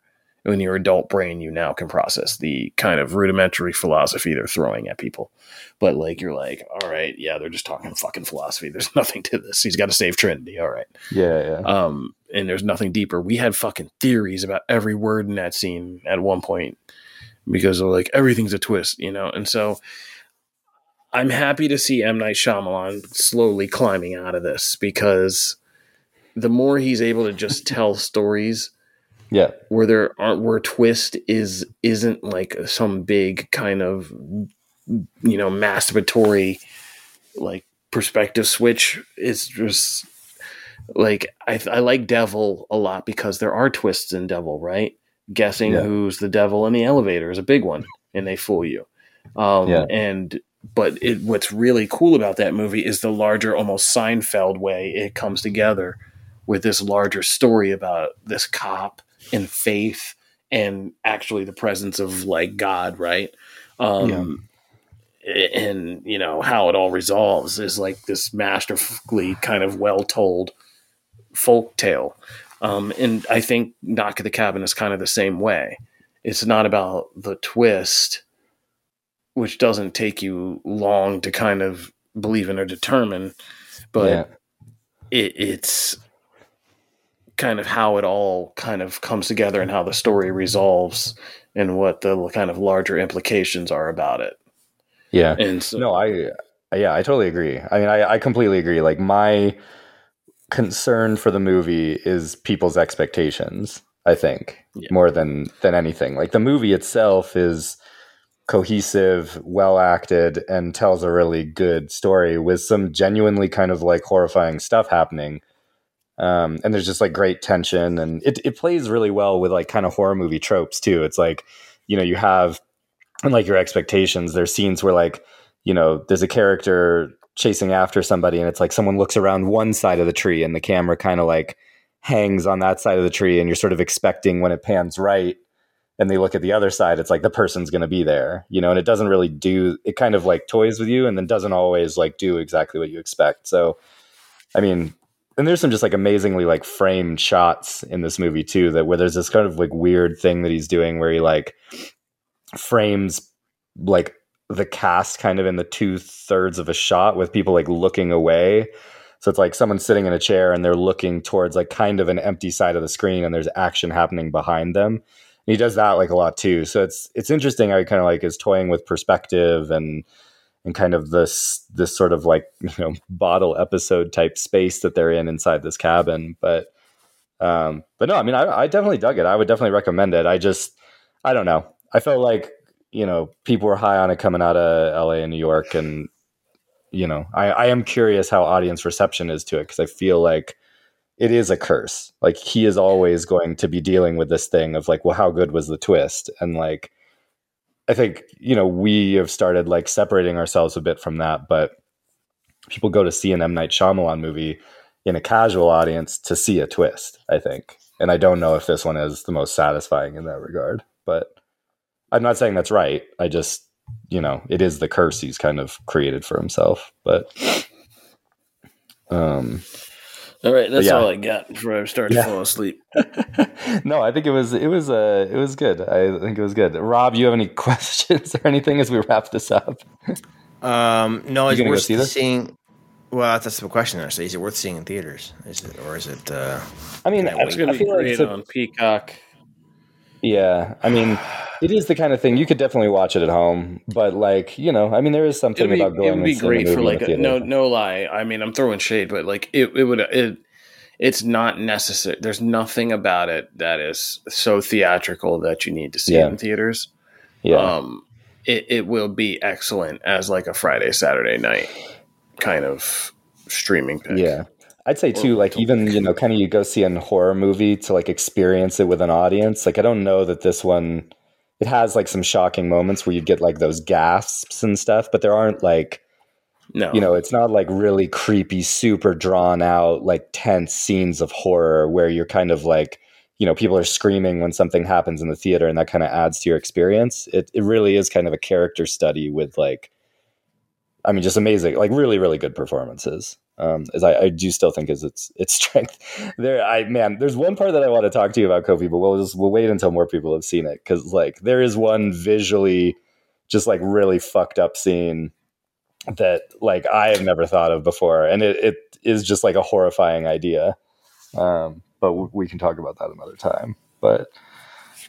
In your adult brain, you now can process the kind of rudimentary philosophy they're throwing at people. But like you're like, all right, yeah, they're just talking fucking philosophy. There's nothing to this. He's got to save Trinity. All right yeah, yeah. um, and there's nothing deeper. We had fucking theories about every word in that scene at one point because of like everything's a twist, you know. And so I'm happy to see M Night Shyamalan slowly climbing out of this because the more he's able to just tell stories yeah. where there aren't where twist is isn't like some big kind of you know masturbatory like perspective switch it's just like I, I like devil a lot because there are twists in devil right guessing Yeah. who's the devil in the elevator is a big one and they fool you um Yeah. and but it, what's really cool about that movie is the larger almost seinfeld way it comes together with this larger story about this cop and faith and actually the presence of like God, right? Um, And you know how it all resolves is like this masterfully kind of well told folk tale. Um, and I think Knock at the Cabin is kind of the same way. It's not about the twist, which doesn't take you long to kind of believe in or determine, but yeah. it, it's kind of how it all kind of comes together and how the story resolves and what the kind of larger implications are about it. Yeah. And so, No, I yeah, I totally agree. I mean, I, I completely agree. Like my concern for the movie is people's expectations. I think Yeah. more than than anything. Like the movie itself is cohesive, well acted, and tells a really good story with some genuinely kind of like horrifying stuff happening. Um, and there's just like great tension, and it it plays really well with like kind of horror movie tropes too. It's like you know you have and like your expectations. There's scenes where like you know there's a character chasing after somebody, and it's like someone looks around one side of the tree, and the camera kind of like hangs on that side of the tree, and you're sort of expecting when it pans right and they look at the other side, it's like the person's going to be there, you know, and it doesn't really do, it kind of like toys with you and then doesn't always like do exactly what you expect. So, I mean, and there's some just like amazingly like framed shots in this movie too, that where there's this kind of like weird thing that he's doing where he like frames like the cast kind of in the two thirds of a shot with people like looking away. So it's like someone sitting in a chair and they're looking towards like kind of an empty side of the screen and there's action happening behind them he does that like a lot too. So it's it's interesting how he kind of like is toying with perspective and and kind of this this sort of like you know bottle episode type space that they're in inside this cabin. But um, but no, I mean I, I definitely dug it. I would definitely recommend it. I just I don't know. I felt like you know, people were high on it coming out of LA and New York. And, you know, I, I am curious how audience reception is to it because I feel like it is a curse. Like he is always going to be dealing with this thing of like, well, how good was the twist? And like, I think, you know, we have started like separating ourselves a bit from that, but people go to see an M. Night Shyamalan movie in a casual audience to see a twist, I think. And I don't know if this one is the most satisfying in that regard, but I'm not saying that's right. I just, you know, it is the curse he's kind of created for himself. But, um, All right, that's yeah. all I got before I start Yeah. to fall asleep. no, I think it was it was uh it was good. I think it was good. Rob, you have any questions or anything as we wrap this up? Um, no, it's gonna go worth see this? seeing. Well, that's the question. Actually, is it worth seeing in theaters? Is it, or is it? Uh, I mean, Can't I, It's going I to be feel like great it's a- on Peacock. Yeah. I mean, it is the kind of thing you could definitely watch it at home, but like you know, I mean, there is something be, about going. To it would be great for like a, no no lie. I mean, I'm throwing shade, but like it it would it. It's not necessary. There's nothing about it that is so theatrical that you need to see Yeah. it in theaters. Yeah, Um, it it will be excellent as like a Friday Saturday night kind of streaming pick. yeah. I'd say too, like even you know, kind of you go see a horror movie to like experience it with an audience. Like I don't know that this one, it has like some shocking moments where you get like those gasps and stuff, but there aren't like No, you know, it's not like really creepy, super drawn out, like tense scenes of horror where you're kind of like, you know, people are screaming when something happens in the theater and that kind of adds to your experience. It, it really is kind of a character study with like, I mean, just amazing, like really, really good performances. Um, as I, I do still think is its its strength. There, I man, there's one part that I want to talk to you about, Kofi, but we'll just we'll wait until more people have seen it because like there is one visually, just like really fucked up scene that like I have never thought of before, and it, it is just like a horrifying idea. Um, but w- we can talk about that another time. But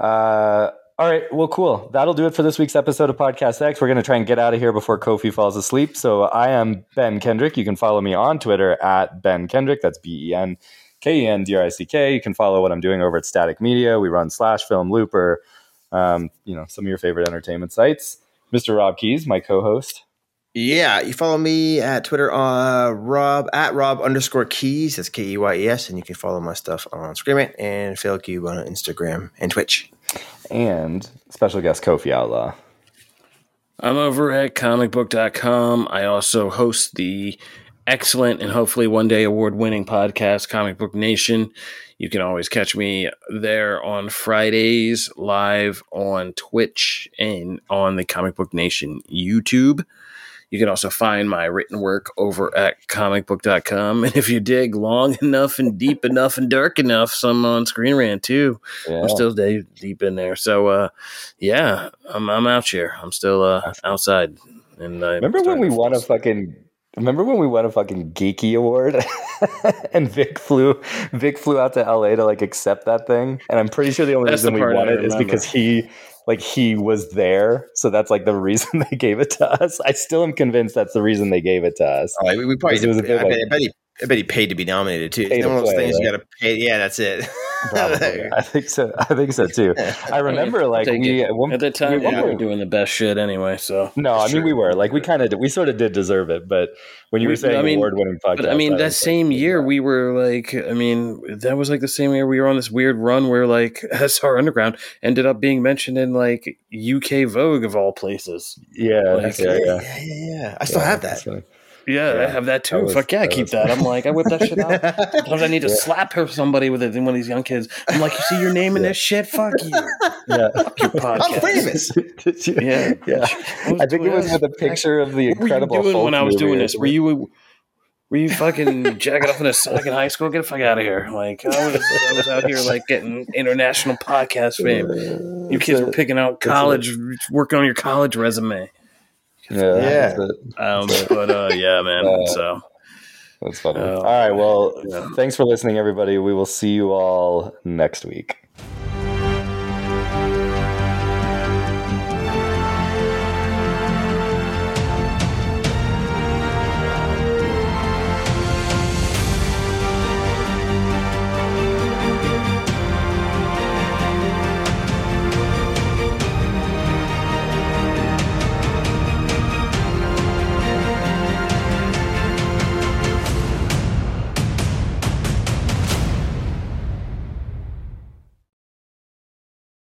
uh, all right, well, cool. That'll do it for this week's episode of Podcast X. We're going to try and get out of here before Kofi falls asleep. So I am Ben Kendrick. You can follow me on Twitter at Ben Kendrick. That's B E N K E N D R I C K. You can follow what I'm doing over at Static Media. We run Slash Film Looper. Um, you know some of your favorite entertainment sites. Mr. Rob Keyes, my co-host. yeah, you follow me at Twitter, uh, Rob at Rob underscore Keyes. That's K E Y E S, and you can follow my stuff on Screen Rant and Phil Cube on Instagram and Twitch. And special guest Kofi Outlaw. I'm over at comicbook.com. I also host the excellent and hopefully one day award winning podcast, Comic Book Nation. You can always catch me there on Fridays live on Twitch and on the Comic Book Nation YouTube. You can also find my written work over at comicbook.com. And if you dig long enough and deep enough and dark enough, some on Screen Rant too. Yeah. I'm still day deep in there. So uh yeah, I'm I'm out here. I'm still uh outside. And I Remember when we won a fucking Remember when we won a fucking geeky award and Vic flew Vic flew out to LA to like accept that thing? And I'm pretty sure the only That's reason the we won it is because he like he was there. So that's like the reason they gave it to us. I still am convinced that's the reason they gave it to us. Oh, we, we probably it was a did, bit I, bet, like- I, bet he, I bet he paid to be nominated too. Pay It's to one of those play, things you got to pay. Yeah, that's it. Probably. I think so. I think so too. I remember like we at one, at the time we- we were doing the best shit anyway, so No, I mean Sure. we were like we kind of we sort of did deserve it, but when you We- were saying I mean- award-winning podcast, But I mean, that was same like, year we were like, I mean, that was like the same year we were on this weird run where like SR Underground ended up being mentioned in like UK Vogue of all places. yeah, like, yeah, yeah. yeah, yeah, yeah. I still have that. Yeah, Yeah, I have that too. that was- Fuck yeah, I keep that. I'm like, I whip that shit out. Sometimes I need to Yeah. slap her somebody with it. And one of these young kids, I'm like, you see your name in this shit? Fuck you. Yeah, Fuck Your podcast. I'm famous. You- Yeah. yeah. I think it was with a picture of the What were you incredible doing when I was doing this? Were you were you fucking jacking off in a sock in high school? Get the fuck out of here! Like I was, I was out here like getting international podcast fame. Uh, you kids were picking out college, working on your college resume. Yeah, Yeah. that's, it. Um, but uh, yeah, man. Uh, so That's funny. Oh, all right, well, yeah. thanks for listening, everybody. We will see you all next week.